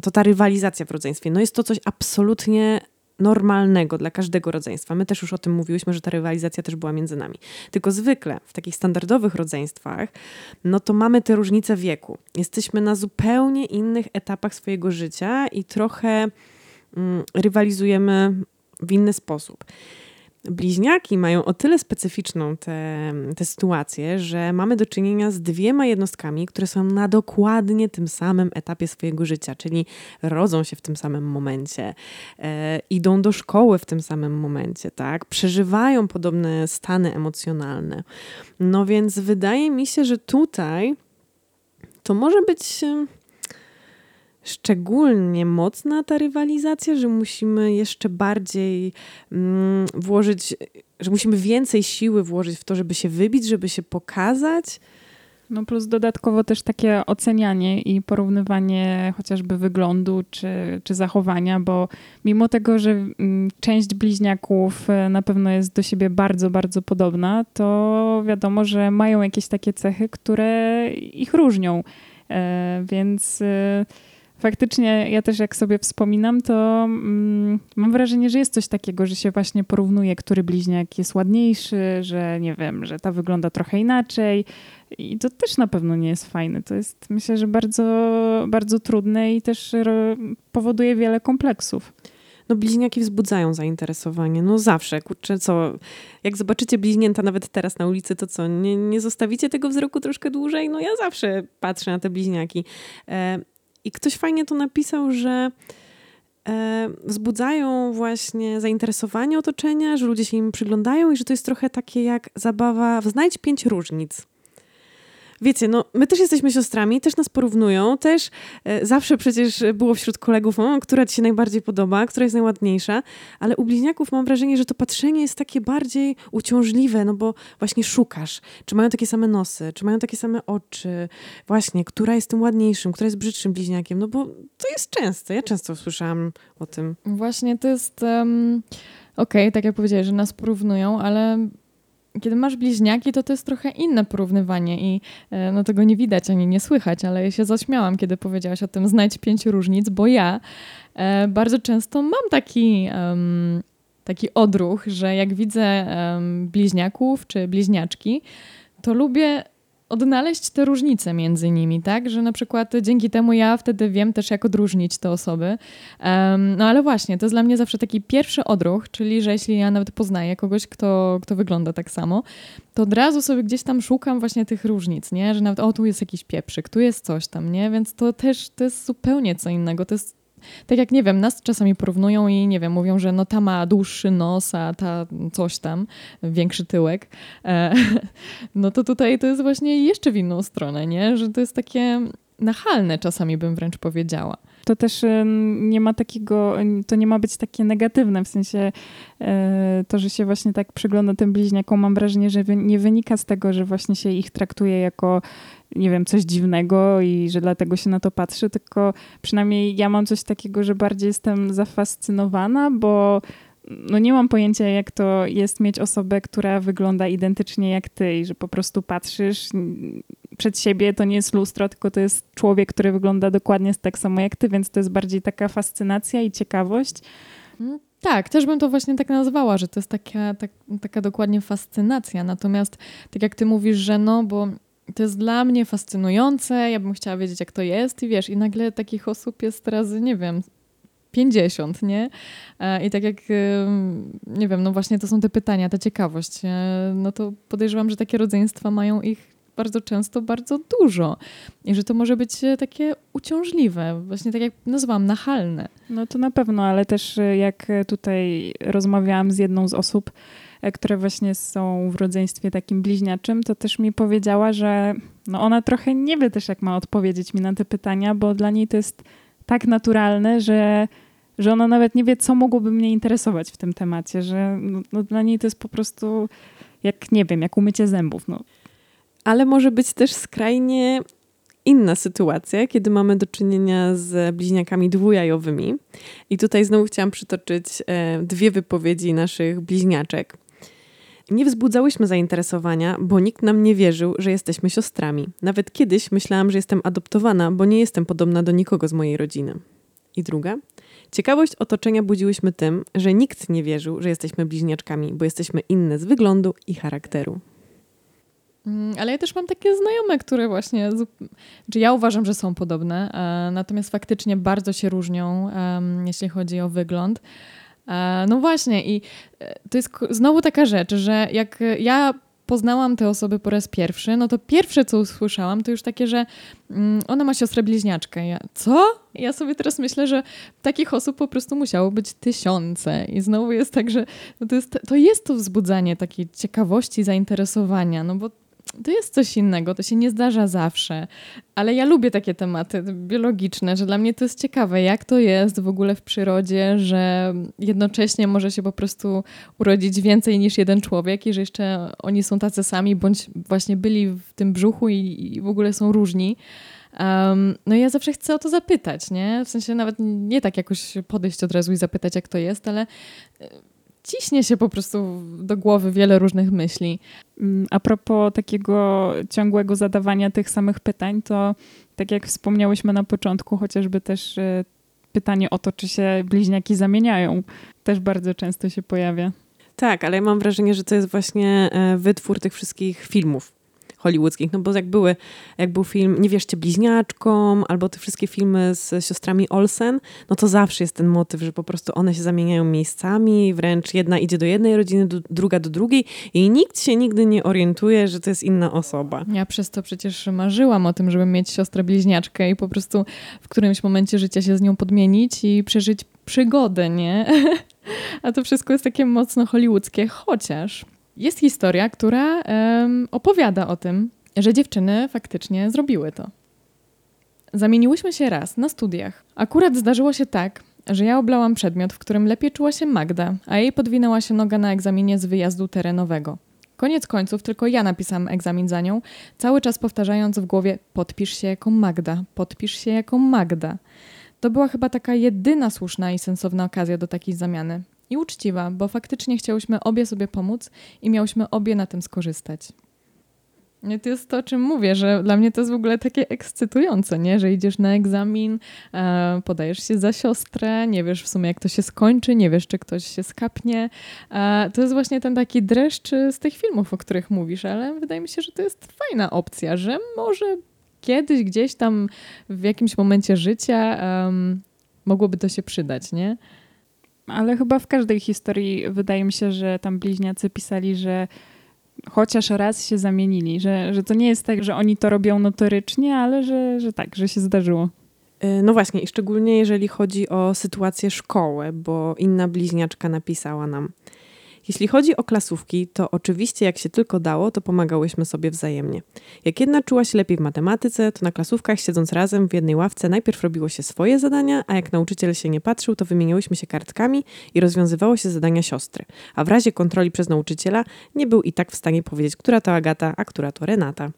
to ta rywalizacja w rodzeństwie. No jest to coś absolutnie normalnego dla każdego rodzeństwa. My też już o tym mówiłyśmy, że ta rywalizacja też była między nami. Tylko zwykle w takich standardowych rodzeństwach, no to mamy te różnice wieku. Jesteśmy na zupełnie innych etapach swojego życia i trochę mm, rywalizujemy w inny sposób. Bliźniaki mają o tyle specyficzną tę sytuację, że mamy do czynienia z dwiema jednostkami, które są na dokładnie tym samym etapie swojego życia, czyli rodzą się w tym samym momencie, e, idą do szkoły w tym samym momencie, tak? Przeżywają podobne stany emocjonalne. No więc wydaje mi się, że tutaj to może być szczególnie mocna ta rywalizacja, że musimy jeszcze bardziej mm, włożyć, że musimy więcej siły włożyć w to, żeby się wybić, żeby się pokazać. No plus dodatkowo też takie ocenianie i porównywanie chociażby wyglądu czy, czy zachowania, bo mimo tego, że mm, część bliźniaków e, na pewno jest do siebie bardzo, bardzo podobna, to wiadomo, że mają jakieś takie cechy, które ich różnią. E, więc e, faktycznie ja też jak sobie wspominam, to mm, mam wrażenie, że jest coś takiego, że się właśnie porównuje, który bliźniak jest ładniejszy, że nie wiem, że ta wygląda trochę inaczej. I to też na pewno nie jest fajne. To jest myślę, że bardzo, bardzo trudne i też powoduje wiele kompleksów. No bliźniaki wzbudzają zainteresowanie. No zawsze, kurczę, co? Jak zobaczycie bliźnięta nawet teraz na ulicy, to co? Nie, nie zostawicie tego wzroku troszkę dłużej? No ja zawsze patrzę na te bliźniaki. E, i ktoś fajnie to napisał, że e, wzbudzają właśnie zainteresowanie otoczenia, że ludzie się im przyglądają i że to jest trochę takie jak zabawa w znajdź pięć różnic wiecie, no my też jesteśmy siostrami, też nas porównują, też e, zawsze przecież było wśród kolegów, o, która ci się najbardziej podoba, która jest najładniejsza, ale u bliźniaków mam wrażenie, że to patrzenie jest takie bardziej uciążliwe, no bo właśnie szukasz, czy mają takie same nosy, czy mają takie same oczy, właśnie, która jest tym ładniejszym, która jest brzydszym bliźniakiem, no bo to jest częste, ja często słyszałam o tym. Właśnie to jest... Um... Okej, okay, tak jak powiedziałeś, że nas porównują, ale kiedy masz bliźniaki, to to jest trochę inne porównywanie i e, no tego nie widać ani nie słychać, ale ja się zaśmiałam, kiedy powiedziałaś o tym znajdź pięć różnic, bo ja e, bardzo często mam taki, um, taki odruch, że jak widzę um, bliźniaków czy bliźniaczki, to lubię odnaleźć te różnice między nimi, tak? Że na przykład dzięki temu ja wtedy wiem też, jak odróżnić te osoby. Um, no ale właśnie, to jest dla mnie zawsze taki pierwszy odruch, czyli że jeśli ja nawet poznaję kogoś, kto, kto wygląda tak samo, to od razu sobie gdzieś tam szukam właśnie tych różnic, nie? Że nawet, o, tu jest jakiś pieprzyk, tu jest coś tam, nie? Więc to też, to jest zupełnie co innego. To jest tak jak nie wiem, nas czasami porównują i nie wiem, mówią, że no ta ma dłuższy nos, a ta coś tam, większy tyłek. E, (laughs) no to tutaj to jest właśnie jeszcze w inną stronę, nie? Że to jest takie nachalne czasami bym wręcz powiedziała. To też nie ma takiego, to nie ma być takie negatywne, w sensie e, to, że się właśnie tak przygląda tym bliźniakom, mam wrażenie, że nie wynika z tego, że właśnie się ich traktuje jako nie wiem, coś dziwnego i że dlatego się na to patrzy, tylko przynajmniej ja mam coś takiego, że bardziej jestem zafascynowana, bo no nie mam pojęcia, jak to jest mieć osobę, która wygląda identycznie jak ty i że po prostu patrzysz przed siebie, to nie jest lustro, tylko to jest człowiek, który wygląda dokładnie tak samo jak ty, więc to jest bardziej taka fascynacja i ciekawość. Mm, tak, też bym to właśnie tak nazwała, że to jest taka, tak, taka dokładnie fascynacja. Natomiast tak jak ty mówisz, że no, bo to jest dla mnie fascynujące, ja bym chciała wiedzieć, jak to jest i wiesz, i nagle takich osób jest teraz, nie wiem, 50, nie? E, I tak jak, nie wiem, no właśnie to są te pytania, ta ciekawość, e, no to podejrzewam, że takie rodzeństwa mają ich bardzo często bardzo dużo i że to może być takie uciążliwe, właśnie tak jak nazwałam, nachalne. No to na pewno, ale też jak tutaj rozmawiałam z jedną z osób, E, które właśnie są w rodzeństwie takim bliźniaczym, to też mi powiedziała, że no ona trochę nie wie też, jak ma odpowiedzieć mi na te pytania, bo dla niej to jest tak naturalne, że, że ona nawet nie wie, co mogłoby mnie interesować w tym temacie, że no, no dla niej to jest po prostu jak, nie wiem, jak umycie zębów. No. Ale może być też skrajnie inna sytuacja, kiedy mamy do czynienia z bliźniakami dwujajowymi. I tutaj znowu chciałam przytoczyć e, dwie wypowiedzi naszych bliźniaczek. Nie wzbudzałyśmy zainteresowania, bo nikt nam nie wierzył, że jesteśmy siostrami. Nawet kiedyś myślałam, że jestem adoptowana, bo nie jestem podobna do nikogo z mojej rodziny. I druga. Ciekawość otoczenia budziłyśmy tym, że nikt nie wierzył, że jesteśmy bliźniaczkami, bo jesteśmy inne z wyglądu i charakteru. Mm, ale ja też mam takie znajome, które właśnie, czy ja uważam, że są podobne, e, natomiast faktycznie bardzo się różnią, jeśli chodzi o wygląd. E, no właśnie i e, to jest znowu taka rzecz, że jak ja poznałam te osoby po raz pierwszy, no to pierwsze, co usłyszałam, to już takie, że mm, ona ma siostrę bliźniaczkę. Ja, co? Ja sobie teraz myślę, że takich osób po prostu musiało być tysiące. I znowu jest tak, że no to, jest, to jest to wzbudzanie takiej ciekawości, zainteresowania, no bo to jest coś innego, to się nie zdarza zawsze, ale ja lubię takie tematy biologiczne, że dla mnie to jest ciekawe, jak to jest w ogóle w przyrodzie, że jednocześnie może się po prostu urodzić więcej niż jeden człowiek i że jeszcze oni są tacy sami, bądź właśnie byli w tym brzuchu i, i w ogóle są różni. Um, no i ja zawsze chcę o to zapytać, nie? W sensie nawet nie tak jakoś podejść od razu i zapytać, jak to jest, ale ciśnie się po prostu do głowy wiele różnych myśli. Mm, a propos takiego ciągłego zadawania tych samych pytań, to tak jak wspomniałyśmy na początku, chociażby też e, pytanie o to, czy się bliźniaki zamieniają, też bardzo często się pojawia. Tak, ale ja mam wrażenie, że to jest właśnie e, wytwór tych wszystkich filmów hollywoodzkich, no bo jak były, jak był film Nie wierzcie bliźniaczkom, albo te wszystkie filmy z siostrami Olsen, no to zawsze jest ten motyw, że po prostu one się zamieniają miejscami, wręcz jedna idzie do jednej rodziny, do, druga do drugiej i nikt się nigdy nie orientuje, że to jest inna osoba. Ja przez to przecież marzyłam o tym, żeby mieć siostrę bliźniaczkę i po prostu w którymś momencie życia się z nią podmienić i przeżyć przygodę, nie? (laughs) A to wszystko jest takie mocno hollywoodzkie, chociaż jest historia, która um, opowiada o tym, że dziewczyny faktycznie zrobiły to. Zamieniłyśmy się raz na studiach. Akurat zdarzyło się tak, że ja oblałam przedmiot, w którym lepiej czuła się Magda, a jej podwinęła się noga na egzaminie z wyjazdu terenowego. Koniec końców tylko ja napisałam egzamin za nią, cały czas powtarzając w głowie podpisz się jako Magda, podpisz się jako Magda. To była chyba taka jedyna słuszna i sensowna okazja do takiej zamiany i uczciwa, bo faktycznie chciałyśmy obie sobie pomóc i miałyśmy obie na tym skorzystać. To jest to, o czym mówię, że dla mnie to jest w ogóle takie ekscytujące, nie? że idziesz na egzamin, e, podajesz się za siostrę, nie wiesz w sumie jak to się skończy, nie wiesz czy ktoś się skapnie. E, to jest właśnie ten taki dreszcz z tych filmów, o których mówisz, ale wydaje mi się, że to jest fajna opcja, że może kiedyś gdzieś tam w jakimś momencie życia mogłoby to się przydać, nie? Ale chyba w każdej historii wydaje mi się, że tam bliźniacy pisali, że chociaż raz się zamienili, że, że to nie jest tak, że oni to robią notorycznie, ale że, że tak, że się zdarzyło. Y, no właśnie, i szczególnie jeżeli chodzi o sytuację szkoły, bo inna bliźniaczka napisała nam. Jeśli chodzi o klasówki, to oczywiście jak się tylko dało, to pomagałyśmy sobie wzajemnie. Jak jedna czuła się lepiej w matematyce, to na klasówkach siedząc razem w jednej ławce najpierw robiło się swoje zadania, a jak nauczyciel się nie patrzył, to wymieniałyśmy się kartkami i rozwiązywało się zadania siostry. A w razie kontroli przez nauczyciela nie był i tak w stanie powiedzieć, która to Agata, a która to Renata.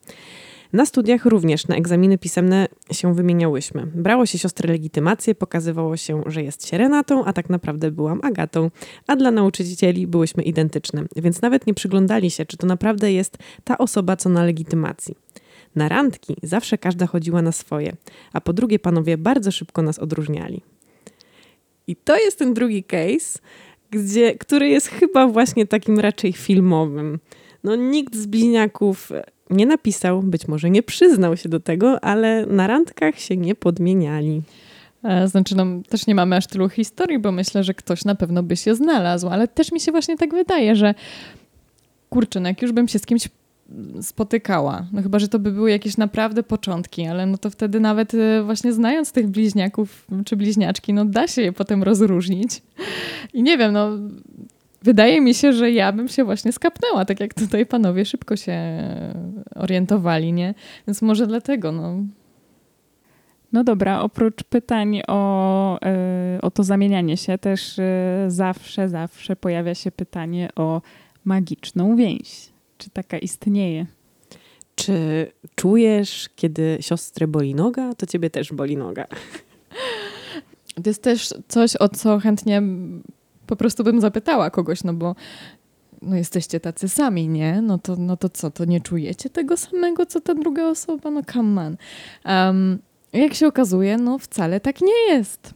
Na studiach również na egzaminy pisemne się wymieniałyśmy. Brało się siostry legitymację, pokazywało się, że jest się Renatą, a tak naprawdę byłam Agatą, a dla nauczycieli byłyśmy identyczne, więc nawet nie przyglądali się, czy to naprawdę jest ta osoba, co na legitymacji. Na randki zawsze każda chodziła na swoje, a po drugie panowie bardzo szybko nas odróżniali. I to jest ten drugi case, gdzie, który jest chyba właśnie takim raczej filmowym. No nikt z bliźniaków nie napisał, być może nie przyznał się do tego, ale na randkach się nie podmieniali. E, znaczy, no, też nie mamy aż tylu historii, bo myślę, że ktoś na pewno by się znalazł, ale też mi się właśnie tak wydaje, że kurczę, no jak już bym się z kimś spotykała, no chyba, że to by były jakieś naprawdę początki, ale no to wtedy nawet e, właśnie znając tych bliźniaków czy bliźniaczki, no da się je potem rozróżnić. I nie wiem, no wydaje mi się, że ja bym się właśnie skapnęła, tak jak tutaj panowie szybko się orientowali, nie? Więc może dlatego, no. No dobra, oprócz pytań o, e, o to zamienianie się, też e, zawsze, zawsze pojawia się pytanie o magiczną więź. Czy taka istnieje? Czy czujesz, kiedy siostrę boli noga, to ciebie też boli noga? To jest też coś, o co chętnie po prostu bym zapytała kogoś, no bo no jesteście tacy sami, nie? No to, no to co, to nie czujecie tego samego, co ta druga osoba? No come on. Um, jak się okazuje, no wcale tak nie jest.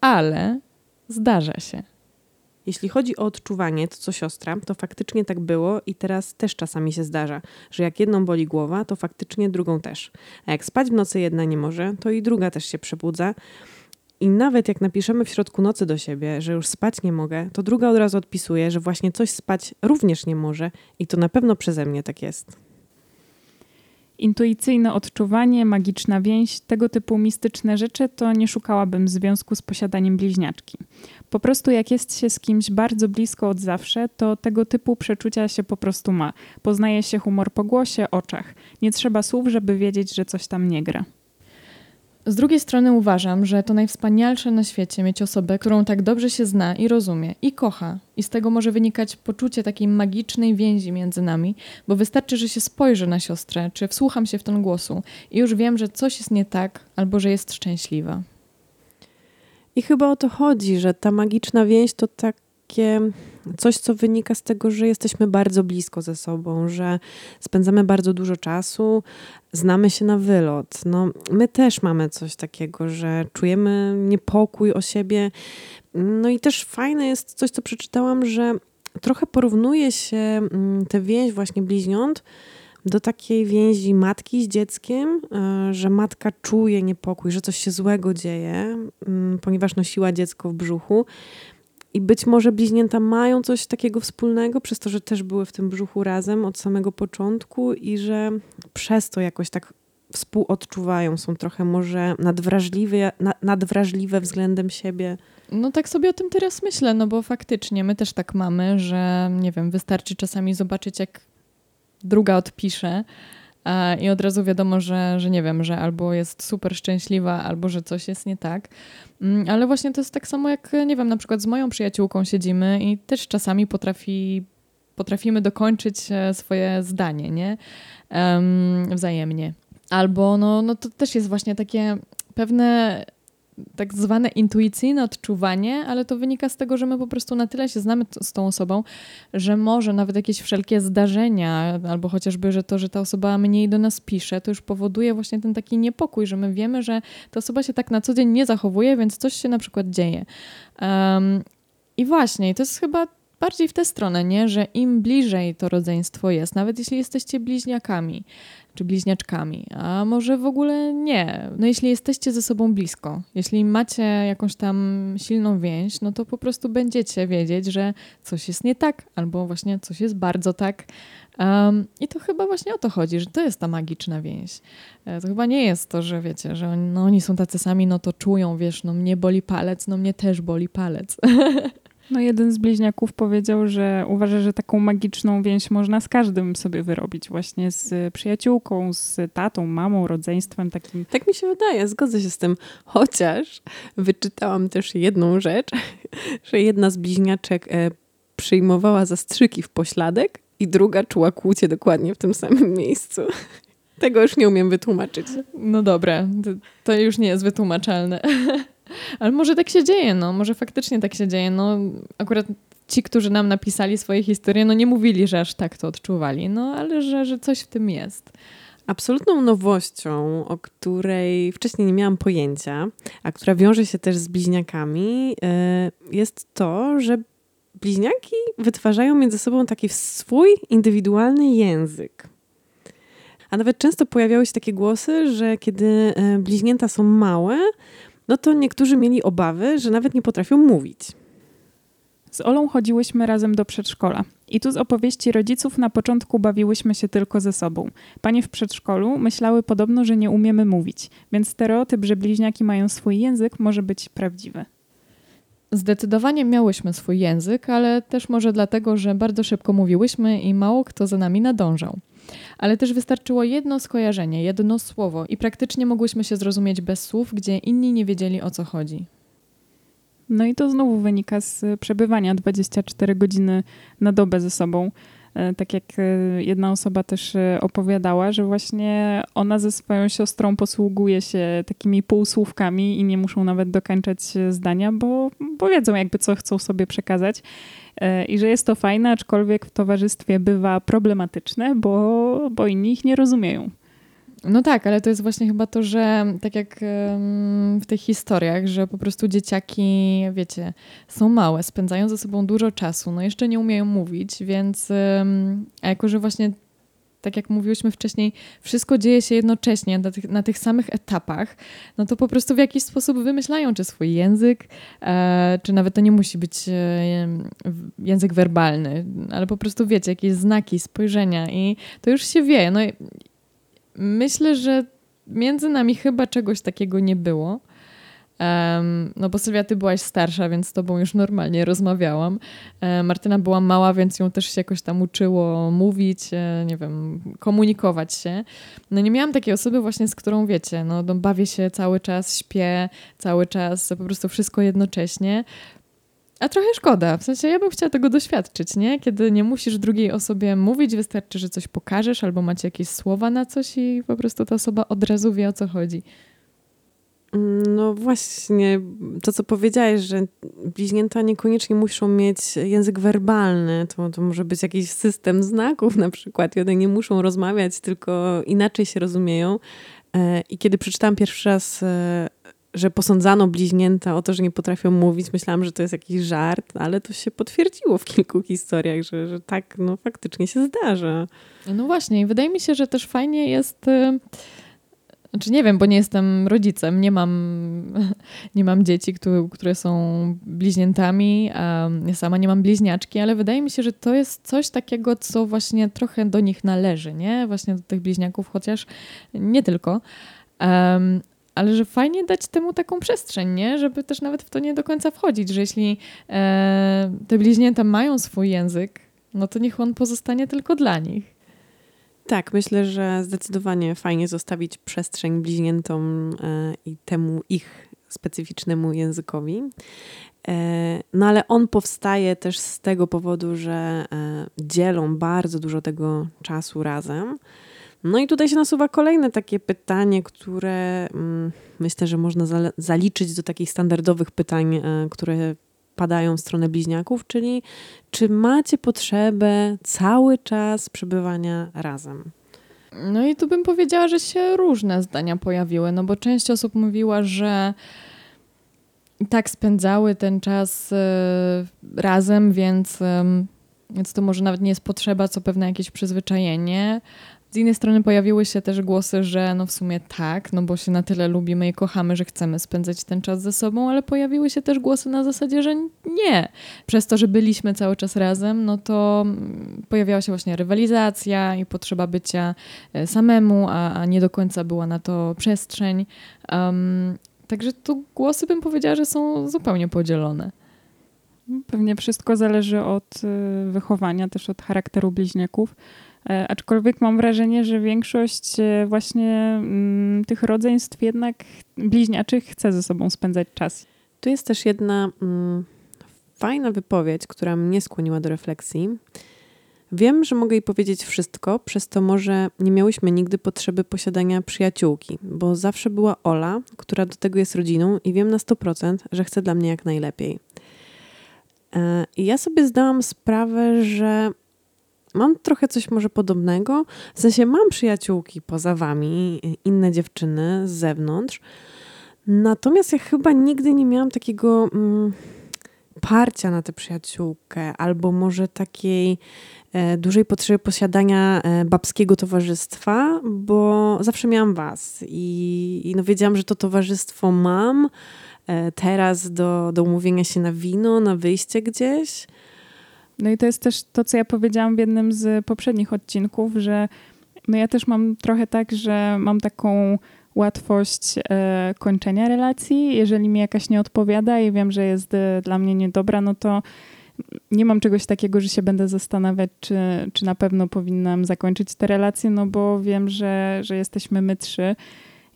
Ale zdarza się. Jeśli chodzi o odczuwanie, to co siostra, to faktycznie tak było i teraz też czasami się zdarza, że jak jedną boli głowa, to faktycznie drugą też. A jak spać w nocy jedna nie może, to i druga też się przebudza. I nawet jak napiszemy w środku nocy do siebie, że już spać nie mogę, to druga od razu odpisuje, że właśnie coś spać również nie może i to na pewno przeze mnie tak jest. Intuicyjne odczuwanie, magiczna więź, tego typu mistyczne rzeczy to nie szukałabym związku z posiadaniem bliźniaczki. Po prostu jak jest się z kimś bardzo blisko od zawsze, to tego typu przeczucia się po prostu ma. Poznaje się humor po głosie, oczach. Nie trzeba słów, żeby wiedzieć, że coś tam nie gra. Z drugiej strony uważam, że to najwspanialsze na świecie mieć osobę, którą tak dobrze się zna i rozumie i kocha. I z tego może wynikać poczucie takiej magicznej więzi między nami, bo wystarczy, że się spojrzę na siostrę, czy wsłucham się w ten głosu i już wiem, że coś jest nie tak albo że jest szczęśliwa. I chyba o to chodzi, że ta magiczna więź to takie coś, co wynika z tego, że jesteśmy bardzo blisko ze sobą, że spędzamy bardzo dużo czasu, znamy się na wylot. No, my też mamy coś takiego, że czujemy niepokój o siebie. No i też fajne jest coś, co przeczytałam, że trochę porównuje się mm, tę więź właśnie bliźniąt do takiej więzi matki z dzieckiem, e, że matka czuje niepokój, że coś się złego dzieje, mm, ponieważ nosiła dziecko w brzuchu. I być może bliźnięta mają coś takiego wspólnego, przez to, że też były w tym brzuchu razem od samego początku i że przez to jakoś tak współodczuwają, są trochę może nadwrażliwe, nadwrażliwe względem siebie. No tak sobie o tym teraz myślę, no bo faktycznie my też tak mamy, że nie wiem, wystarczy czasami zobaczyć, jak druga odpisze i od razu wiadomo, że, że nie wiem, że albo jest super szczęśliwa, albo że coś jest nie tak. Mm, ale właśnie to jest tak samo jak, nie wiem, na przykład z moją przyjaciółką siedzimy i też czasami potrafi, potrafimy dokończyć e, swoje zdanie, nie? Um, wzajemnie. Albo no, no to też jest właśnie takie pewne tak zwane intuicyjne odczuwanie, ale to wynika z tego, że my po prostu na tyle się znamy z tą osobą, że może nawet jakieś wszelkie zdarzenia, albo chociażby, że to, że ta osoba mniej do nas pisze, to już powoduje właśnie ten taki niepokój, że my wiemy, że ta osoba się tak na co dzień nie zachowuje, więc coś się na przykład dzieje. Um, I właśnie, to jest chyba bardziej w tę stronę, nie? że im bliżej to rodzeństwo jest, nawet jeśli jesteście bliźniakami, czy bliźniaczkami, a może w ogóle nie. No jeśli jesteście ze sobą blisko, jeśli macie jakąś tam silną więź, no to po prostu będziecie wiedzieć, że coś jest nie tak, albo właśnie coś jest bardzo tak. Um, I to chyba właśnie o to chodzi, że to jest ta magiczna więź. E, to chyba nie jest to, że wiecie, że oni, no, oni są tacy sami, no to czują, wiesz, no mnie boli palec, no mnie też boli palec. (laughs) No jeden z bliźniaków powiedział, że uważa, że taką magiczną więź można z każdym sobie wyrobić, właśnie z przyjaciółką, z tatą, mamą, rodzeństwem takim. Tak mi się wydaje, zgodzę się z tym. Chociaż wyczytałam też jedną rzecz, (laughs) że jedna z bliźniaczek e, przyjmowała zastrzyki w pośladek i druga czuła kłucie dokładnie w tym samym miejscu. (laughs) Tego już nie umiem wytłumaczyć. No dobra, to, to już nie jest wytłumaczalne. (laughs) Ale może tak się dzieje, no. Może faktycznie tak się dzieje. No, akurat ci, którzy nam napisali swoje historie, no nie mówili, że aż tak to odczuwali, no ale że, że coś w tym jest. Absolutną nowością, o której wcześniej nie miałam pojęcia, a która wiąże się też z bliźniakami, e, jest to, że bliźniaki wytwarzają między sobą taki swój indywidualny język. A nawet często pojawiały się takie głosy, że kiedy e, bliźnięta są małe, no to niektórzy mieli obawy, że nawet nie potrafią mówić. Z Olą chodziłyśmy razem do przedszkola. I tu z opowieści rodziców na początku bawiłyśmy się tylko ze sobą. Panie w przedszkolu myślały podobno, że nie umiemy mówić, więc stereotyp, że bliźniaki mają swój język, może być prawdziwy. Zdecydowanie miałyśmy swój język, ale też może dlatego, że bardzo szybko mówiłyśmy i mało kto za nami nadążał. Ale też wystarczyło jedno skojarzenie, jedno słowo i praktycznie mogłyśmy się zrozumieć bez słów, gdzie inni nie wiedzieli o co chodzi. No i to znowu wynika z przebywania 24 godziny na dobę ze sobą. E, tak jak e, jedna osoba też e, opowiadała, że właśnie ona ze swoją siostrą posługuje się takimi półsłówkami i nie muszą nawet dokończać zdania, bo, bo wiedzą jakby co chcą sobie przekazać. I że jest to fajne, aczkolwiek w towarzystwie bywa problematyczne, bo, bo inni ich nie rozumieją. No tak, ale to jest właśnie chyba to, że tak jak w tych historiach, że po prostu dzieciaki, wiecie, są małe, spędzają ze sobą dużo czasu, no jeszcze nie umieją mówić, więc a jako, że właśnie tak jak mówiłyśmy wcześniej, wszystko dzieje się jednocześnie na tych, na tych samych etapach, no to po prostu w jakiś sposób wymyślają, czy swój język, e, czy nawet to nie musi być e, język werbalny, ale po prostu wiecie, jakieś znaki, spojrzenia i to już się wie. No myślę, że między nami chyba czegoś takiego nie było. Um, no bo Sylwia, ty byłaś starsza, więc z tobą już normalnie rozmawiałam. E, Martyna była mała, więc ją też się jakoś tam uczyło mówić, e, nie wiem, komunikować się. No nie miałam takiej osoby właśnie, z którą wiecie, no, no bawię się cały czas, śpię cały czas, po prostu wszystko jednocześnie. A trochę szkoda, w sensie ja bym chciała tego doświadczyć, nie? Kiedy nie musisz drugiej osobie mówić, wystarczy, że coś pokażesz albo macie jakieś słowa na coś i po prostu ta osoba od razu wie o co chodzi. No właśnie, to co powiedziałeś, że bliźnięta niekoniecznie muszą mieć język werbalny, to, to może być jakiś system znaków na przykład i one nie muszą rozmawiać, tylko inaczej się rozumieją. E, I kiedy przeczytałam pierwszy raz e, że posądzano bliźnięta o to, że nie potrafią mówić. Myślałam, że to jest jakiś żart, ale to się potwierdziło w kilku historiach, że, że tak no, faktycznie się zdarza. No właśnie, i wydaje mi się, że też fajnie jest. Y, znaczy nie wiem, bo nie jestem rodzicem, nie mam, (laughs) nie mam dzieci, które, które są bliźniętami, ja sama nie mam bliźniaczki, ale wydaje mi się, że to jest coś takiego, co właśnie trochę do nich należy, nie? Właśnie do tych bliźniaków, chociaż nie tylko. Um, ale że fajnie dać temu taką przestrzeń, nie? Żeby też nawet w to nie do końca wchodzić, że jeśli e, te bliźnięta mają swój język, no to niech on pozostanie tylko dla nich. Tak, myślę, że zdecydowanie fajnie zostawić przestrzeń bliźniętom e, i temu ich specyficznemu językowi. E, no ale on powstaje też z tego powodu, że e, dzielą bardzo dużo tego czasu razem. No i tutaj się nasuwa kolejne takie pytanie, które mm, myślę, że można zaliczyć do takich standardowych pytań, e, które padają w stronę bliźniaków, czyli czy macie potrzebę cały czas przebywania razem? No i tu bym powiedziała, że się różne zdania pojawiły, no bo część osób mówiła, że tak spędzały ten czas y, razem, więc, więc to może nawet nie jest potrzeba, co pewne jakieś przyzwyczajenie. Z innej strony pojawiły się też głosy, że no w sumie tak, no bo się na tyle lubimy i kochamy, że chcemy spędzać ten czas ze sobą, ale pojawiły się też głosy na zasadzie, że nie. Przez to, że byliśmy cały czas razem, no to pojawiała się właśnie rywalizacja i potrzeba bycia e, samemu, a, a nie do końca była na to przestrzeń. Um, także tu głosy bym powiedziała, że są zupełnie podzielone. Pewnie wszystko zależy od y, wychowania, też od charakteru bliźniaków. E, aczkolwiek mam wrażenie, że większość e, właśnie mm, tych rodzeństw jednak bliźniaczych chce ze sobą spędzać czas. Tu jest też jedna mm, fajna wypowiedź, która mnie skłoniła do refleksji. Wiem, że mogę jej powiedzieć wszystko, przez to może nie miałyśmy nigdy potrzeby posiadania przyjaciółki, bo zawsze była Ola, która do tego jest rodziną i wiem na 100%, że chce dla mnie jak najlepiej. E, I ja sobie zdałam sprawę, że mam trochę coś może podobnego. W sensie mam przyjaciółki poza wami, inne dziewczyny z zewnątrz. Natomiast ja chyba nigdy nie miałam takiego mm, parcia na tę przyjaciółkę, albo może takiej e, dużej potrzeby posiadania e, babskiego towarzystwa, bo zawsze miałam was i, i no wiedziałam, że to towarzystwo mam e, teraz do, do umówienia się na wino, na wyjście gdzieś. No i to jest też to, co ja powiedziałam w jednym z poprzednich odcinków, że no ja też mam trochę tak, że mam taką łatwość e, kończenia relacji. Jeżeli mi jakaś nie odpowiada i wiem, że jest e, dla mnie niedobra, no to nie mam czegoś takiego, że się będę zastanawiać, czy, czy na pewno powinnam zakończyć tę relację, no bo wiem, że, że jesteśmy my trzy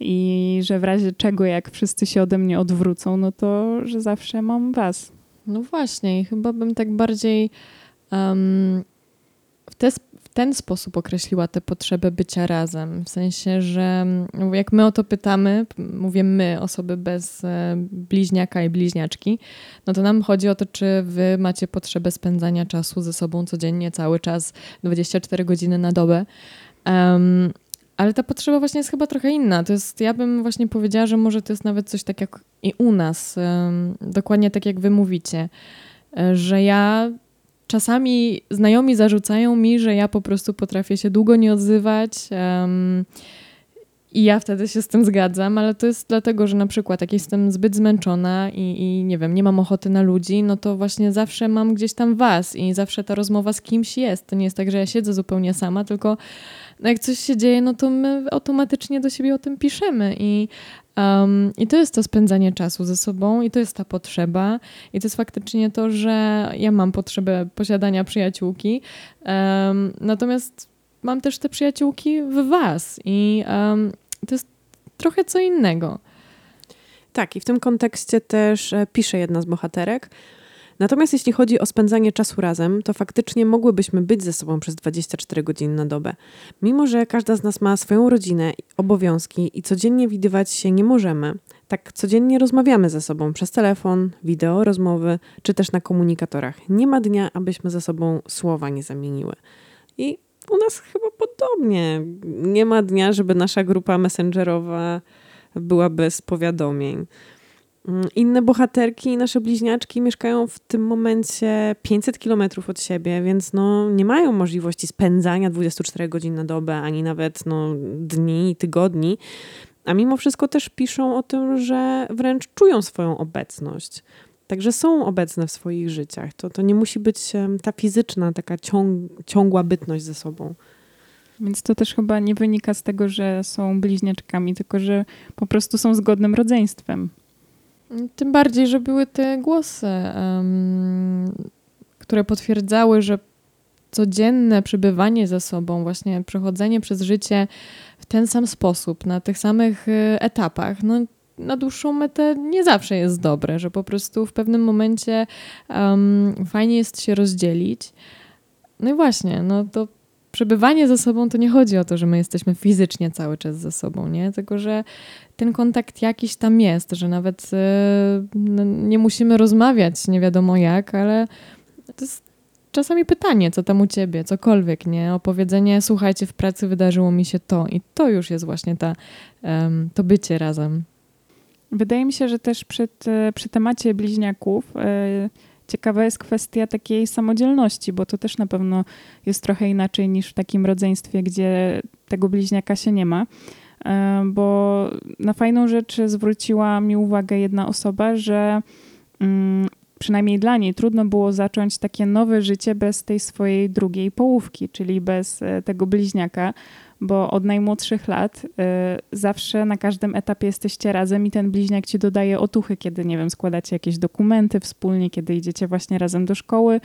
i że w razie czego, jak wszyscy się ode mnie odwrócą, no to, że zawsze mam was. No właśnie, i chyba bym tak bardziej um, w te ten sposób określiła tę potrzebę bycia razem. W sensie, że mm, jak my o to pytamy, mówię my, osoby bez e, bliźniaka i bliźniaczki, no to nam chodzi o to, czy wy macie potrzebę spędzania czasu ze sobą codziennie, cały czas, 24 godziny na dobę. Um, ale ta potrzeba właśnie jest chyba trochę inna. To jest, ja bym właśnie powiedziała, że może to jest nawet coś tak jak i u nas, dokładnie tak jak wy mówicie, e, że ja czasami znajomi zarzucają mi, że ja po prostu potrafię się długo nie odzywać. I ja wtedy się z tym zgadzam, ale to jest dlatego, że na przykład jak jestem zbyt zmęczona i, i, nie wiem, nie mam ochoty na ludzi, no to właśnie zawsze mam gdzieś tam was i zawsze ta rozmowa z kimś jest. To nie jest tak, że ja siedzę zupełnie sama, tylko jak coś się dzieje, no to my automatycznie do siebie o tym piszemy i Um, I to jest to spędzanie czasu ze sobą, i to jest ta potrzeba, i to jest faktycznie to, że ja mam potrzebę posiadania przyjaciółki, um, natomiast mam też te przyjaciółki w Was, i um, to jest trochę co innego. Tak, i w tym kontekście też e, pisze jedna z bohaterek, Natomiast jeśli chodzi o spędzanie czasu razem, to faktycznie mogłybyśmy być ze sobą przez 24 godziny na dobę. Mimo, że każda z nas ma swoją rodzinę, obowiązki i codziennie widywać się nie możemy, tak codziennie rozmawiamy ze sobą przez telefon, wideo, rozmowy czy też na komunikatorach. Nie ma dnia, abyśmy ze sobą słowa nie zamieniły. I u nas chyba podobnie. Nie ma dnia, żeby nasza grupa messengerowa była bez powiadomień. Mm, inne bohaterki, nasze bliźniaczki mieszkają w tym momencie 500 kilometrów od siebie, więc no, nie mają możliwości spędzania 24 godzin na dobę, ani nawet no, dni, tygodni. A mimo wszystko też piszą o tym, że wręcz czują swoją obecność. Także są obecne w swoich życiach. To, to nie musi być ta fizyczna, taka ciąg, ciągła bytność ze sobą. Więc to też chyba nie wynika z tego, że są bliźniaczkami, tylko że po prostu są zgodnym rodzeństwem. Tym bardziej, że były te głosy, um, które potwierdzały, że codzienne przebywanie ze sobą, właśnie przechodzenie przez życie w ten sam sposób, na tych samych y, etapach, no, na dłuższą metę nie zawsze jest dobre, że po prostu w pewnym momencie um, fajnie jest się rozdzielić. No i właśnie, no to przebywanie ze sobą to nie chodzi o to, że my jesteśmy fizycznie cały czas ze sobą, nie? Tylko, że ten kontakt jakiś tam jest, że nawet yy, nie musimy rozmawiać nie wiadomo jak, ale to jest czasami pytanie, co tam u ciebie, cokolwiek, nie? Opowiedzenie, słuchajcie, w pracy wydarzyło mi się to i to już jest właśnie ta, to bycie razem. Wydaje mi się, że też przy, przy temacie bliźniaków yy Ciekawa jest kwestia takiej samodzielności, bo to też na pewno jest trochę inaczej niż w takim rodzeństwie, gdzie tego bliźniaka się nie ma. E, bo na fajną rzecz zwróciła mi uwagę jedna osoba, że mm, przynajmniej dla niej trudno było zacząć takie nowe życie bez tej swojej drugiej połówki, czyli bez e, tego bliźniaka, bo od najmłodszych lat y, zawsze na każdym etapie jesteście razem i ten bliźniak ci dodaje otuchy, kiedy, nie wiem, składacie jakieś dokumenty wspólnie, kiedy idziecie właśnie razem do szkoły.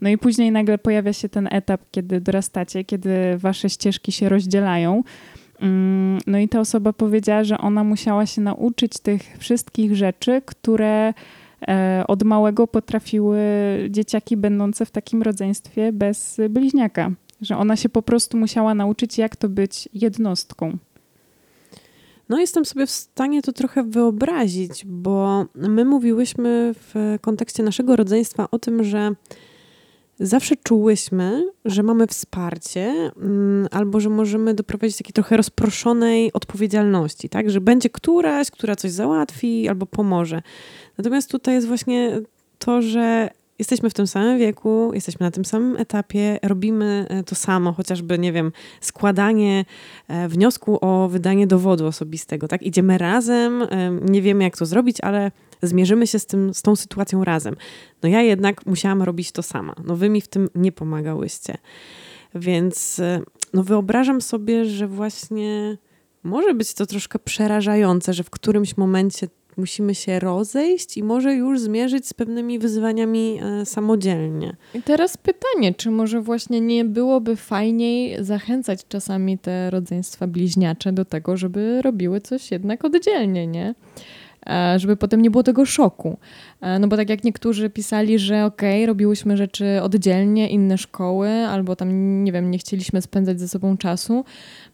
No i później nagle pojawia się ten etap, kiedy dorastacie, kiedy wasze ścieżki się rozdzielają. Mm, no i ta osoba powiedziała, że ona musiała się nauczyć tych wszystkich rzeczy, które e, od małego potrafiły dzieciaki będące w takim rodzeństwie bez bliźniaka że ona się po prostu musiała nauczyć, jak to być jednostką. No, jestem sobie w stanie to trochę wyobrazić, bo my mówiłyśmy w kontekście naszego rodzeństwa o tym, że zawsze czułyśmy, że mamy wsparcie, mm, albo że możemy doprowadzić do takiej trochę rozproszonej odpowiedzialności, tak? Że będzie któraś, która coś załatwi albo pomoże. Natomiast tutaj jest właśnie to, że jesteśmy w tym samym wieku, jesteśmy na tym samym etapie, robimy e, to samo, chociażby, nie wiem, składanie e, wniosku o wydanie dowodu osobistego, tak? Idziemy razem, e, nie wiemy jak to zrobić, ale zmierzymy się z, tym, z tą sytuacją razem. No ja jednak musiałam robić to sama. No wy mi w tym nie pomagałyście. Więc no wyobrażam sobie, że właśnie może być to troszkę przerażające, że w którymś momencie musimy się rozejść i może już zmierzyć z pewnymi wyzwaniami e, samodzielnie. I teraz pytanie, czy może właśnie nie byłoby fajniej zachęcać czasami te rodzeństwa bliźniacze do tego, żeby robiły coś jednak oddzielnie, nie? E, żeby potem nie było tego szoku. E, no bo tak jak niektórzy pisali, że okej, okay, robiłyśmy rzeczy oddzielnie, inne szkoły, albo tam, nie wiem, nie chcieliśmy spędzać ze sobą czasu,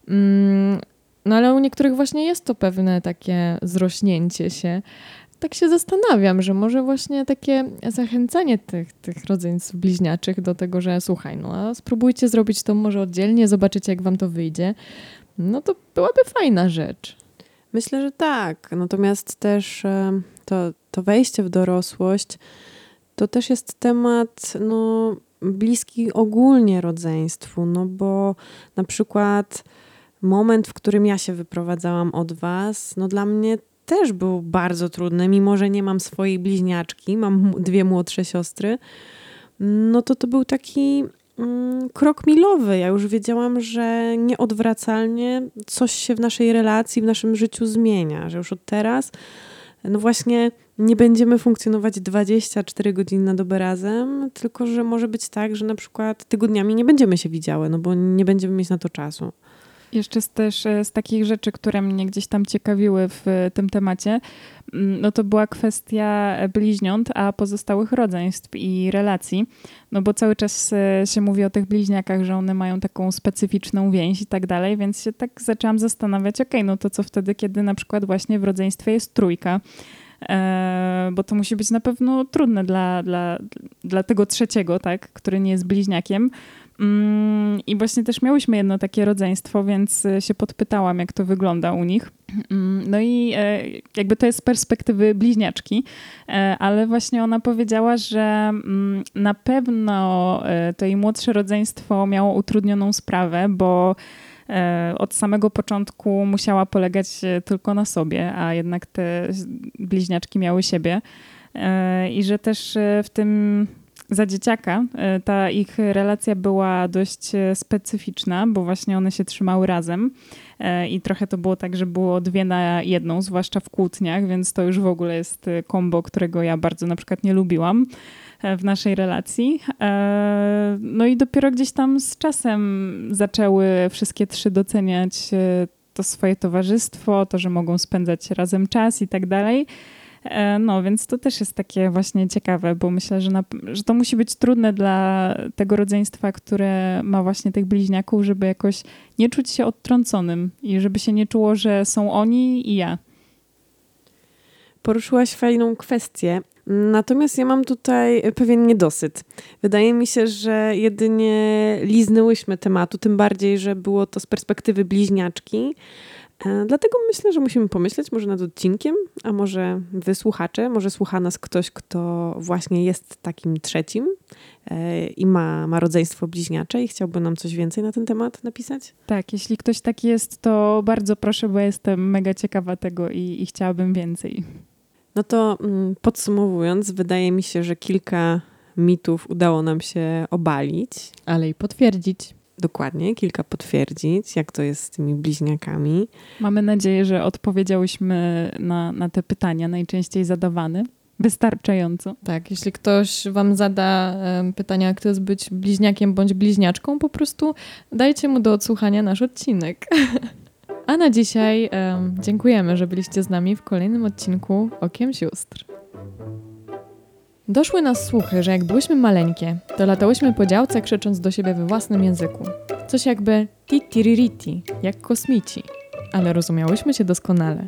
mm, no ale u niektórych właśnie jest to pewne takie zrośnięcie się. Tak się zastanawiam, że może właśnie takie zachęcanie tych, tych rodzeństw bliźniaczych do tego, że słuchaj, no a spróbujcie zrobić to może oddzielnie, zobaczycie jak wam to wyjdzie. No to byłaby fajna rzecz. Myślę, że tak. Natomiast też to, to wejście w dorosłość to też jest temat no, bliski ogólnie rodzeństwu, no bo na przykład moment, w którym ja się wyprowadzałam od Was, no dla mnie też był bardzo trudny, mimo że nie mam swojej bliźniaczki, mam dwie młodsze siostry, no to to był taki mm, krok milowy. Ja już wiedziałam, że nieodwracalnie coś się w naszej relacji, w naszym życiu zmienia, że już od teraz, no właśnie nie będziemy funkcjonować 24 godziny na dobę razem, tylko że może być tak, że na przykład tygodniami nie będziemy się widziały, no bo nie będziemy mieć na to czasu. Jeszcze z, też e, z takich rzeczy, które mnie gdzieś tam ciekawiły w e, tym temacie, mm, no to była kwestia bliźniąt, a pozostałych rodzeństw i relacji. No bo cały czas e, się mówi o tych bliźniakach, że one mają taką specyficzną więź i tak dalej, więc się tak zaczęłam zastanawiać, okej, okay, no to co wtedy, kiedy na przykład właśnie w rodzeństwie jest trójka, bo to musi być na pewno trudne dla, dla, dla tego trzeciego, tak, który nie jest bliźniakiem, I właśnie też miałyśmy jedno takie rodzeństwo, więc e, się podpytałam, jak to wygląda u nich. Mm, no i e, jakby to jest z perspektywy bliźniaczki, e, ale właśnie ona powiedziała, że mm, na pewno to jej młodsze rodzeństwo miało utrudnioną sprawę, bo od samego początku musiała polegać tylko na sobie, a jednak te bliźniaczki miały siebie. I że też w tym za dzieciaka e, ta ich relacja była dość e, specyficzna, bo właśnie one się trzymały razem e, i trochę to było tak, że było dwie na jedną, zwłaszcza w kłótniach, więc to już w ogóle jest kombo, którego ja bardzo na przykład nie lubiłam w naszej relacji. No i dopiero gdzieś tam z czasem zaczęły wszystkie trzy doceniać to swoje towarzystwo, to, że mogą spędzać razem czas i tak dalej. E, no, więc to też jest takie właśnie ciekawe, bo myślę, że, na, że to musi być trudne dla tego rodzeństwa, które ma właśnie tych bliźniaków, żeby jakoś nie czuć się odtrąconym i żeby się nie czuło, że są oni i ja. Poruszyłaś fajną kwestię. Natomiast ja mam tutaj pewien niedosyt. Wydaje mi się, że jedynie liznęłyśmy tematu, tym bardziej, że było to z perspektywy bliźniaczki. E, dlatego myślę, że musimy pomyśleć może nad odcinkiem, a może wysłuchacze, może słucha nas ktoś, kto właśnie jest takim trzecim e, i ma, ma rodzeństwo bliźniacze i chciałby nam coś więcej na ten temat napisać? Tak, jeśli ktoś taki jest, to bardzo proszę, bo jestem mega ciekawa tego i, i chciałabym więcej. No to mm, podsumowując, wydaje mi się, że kilka mitów udało nam się obalić. Ale i potwierdzić dokładnie, kilka potwierdzić, jak to jest z tymi bliźniakami. Mamy nadzieję, że odpowiedziałyśmy na, na te pytania najczęściej zadawane. Wystarczająco. Tak, jeśli ktoś Wam zada pytania, jak to jest być bliźniakiem bądź bliźniaczką, po prostu dajcie mu do odsłuchania nasz odcinek. (laughs) A na dzisiaj um, dziękujemy, że byliście z nami w kolejnym odcinku Okiem Sióstr. Doszły nas słuchy, że jak byłyśmy maleńkie, to latałyśmy po działce krzycząc do siebie we własnym języku. Coś jakby titiririti, jak kosmici. Ale rozumiałyśmy się doskonale.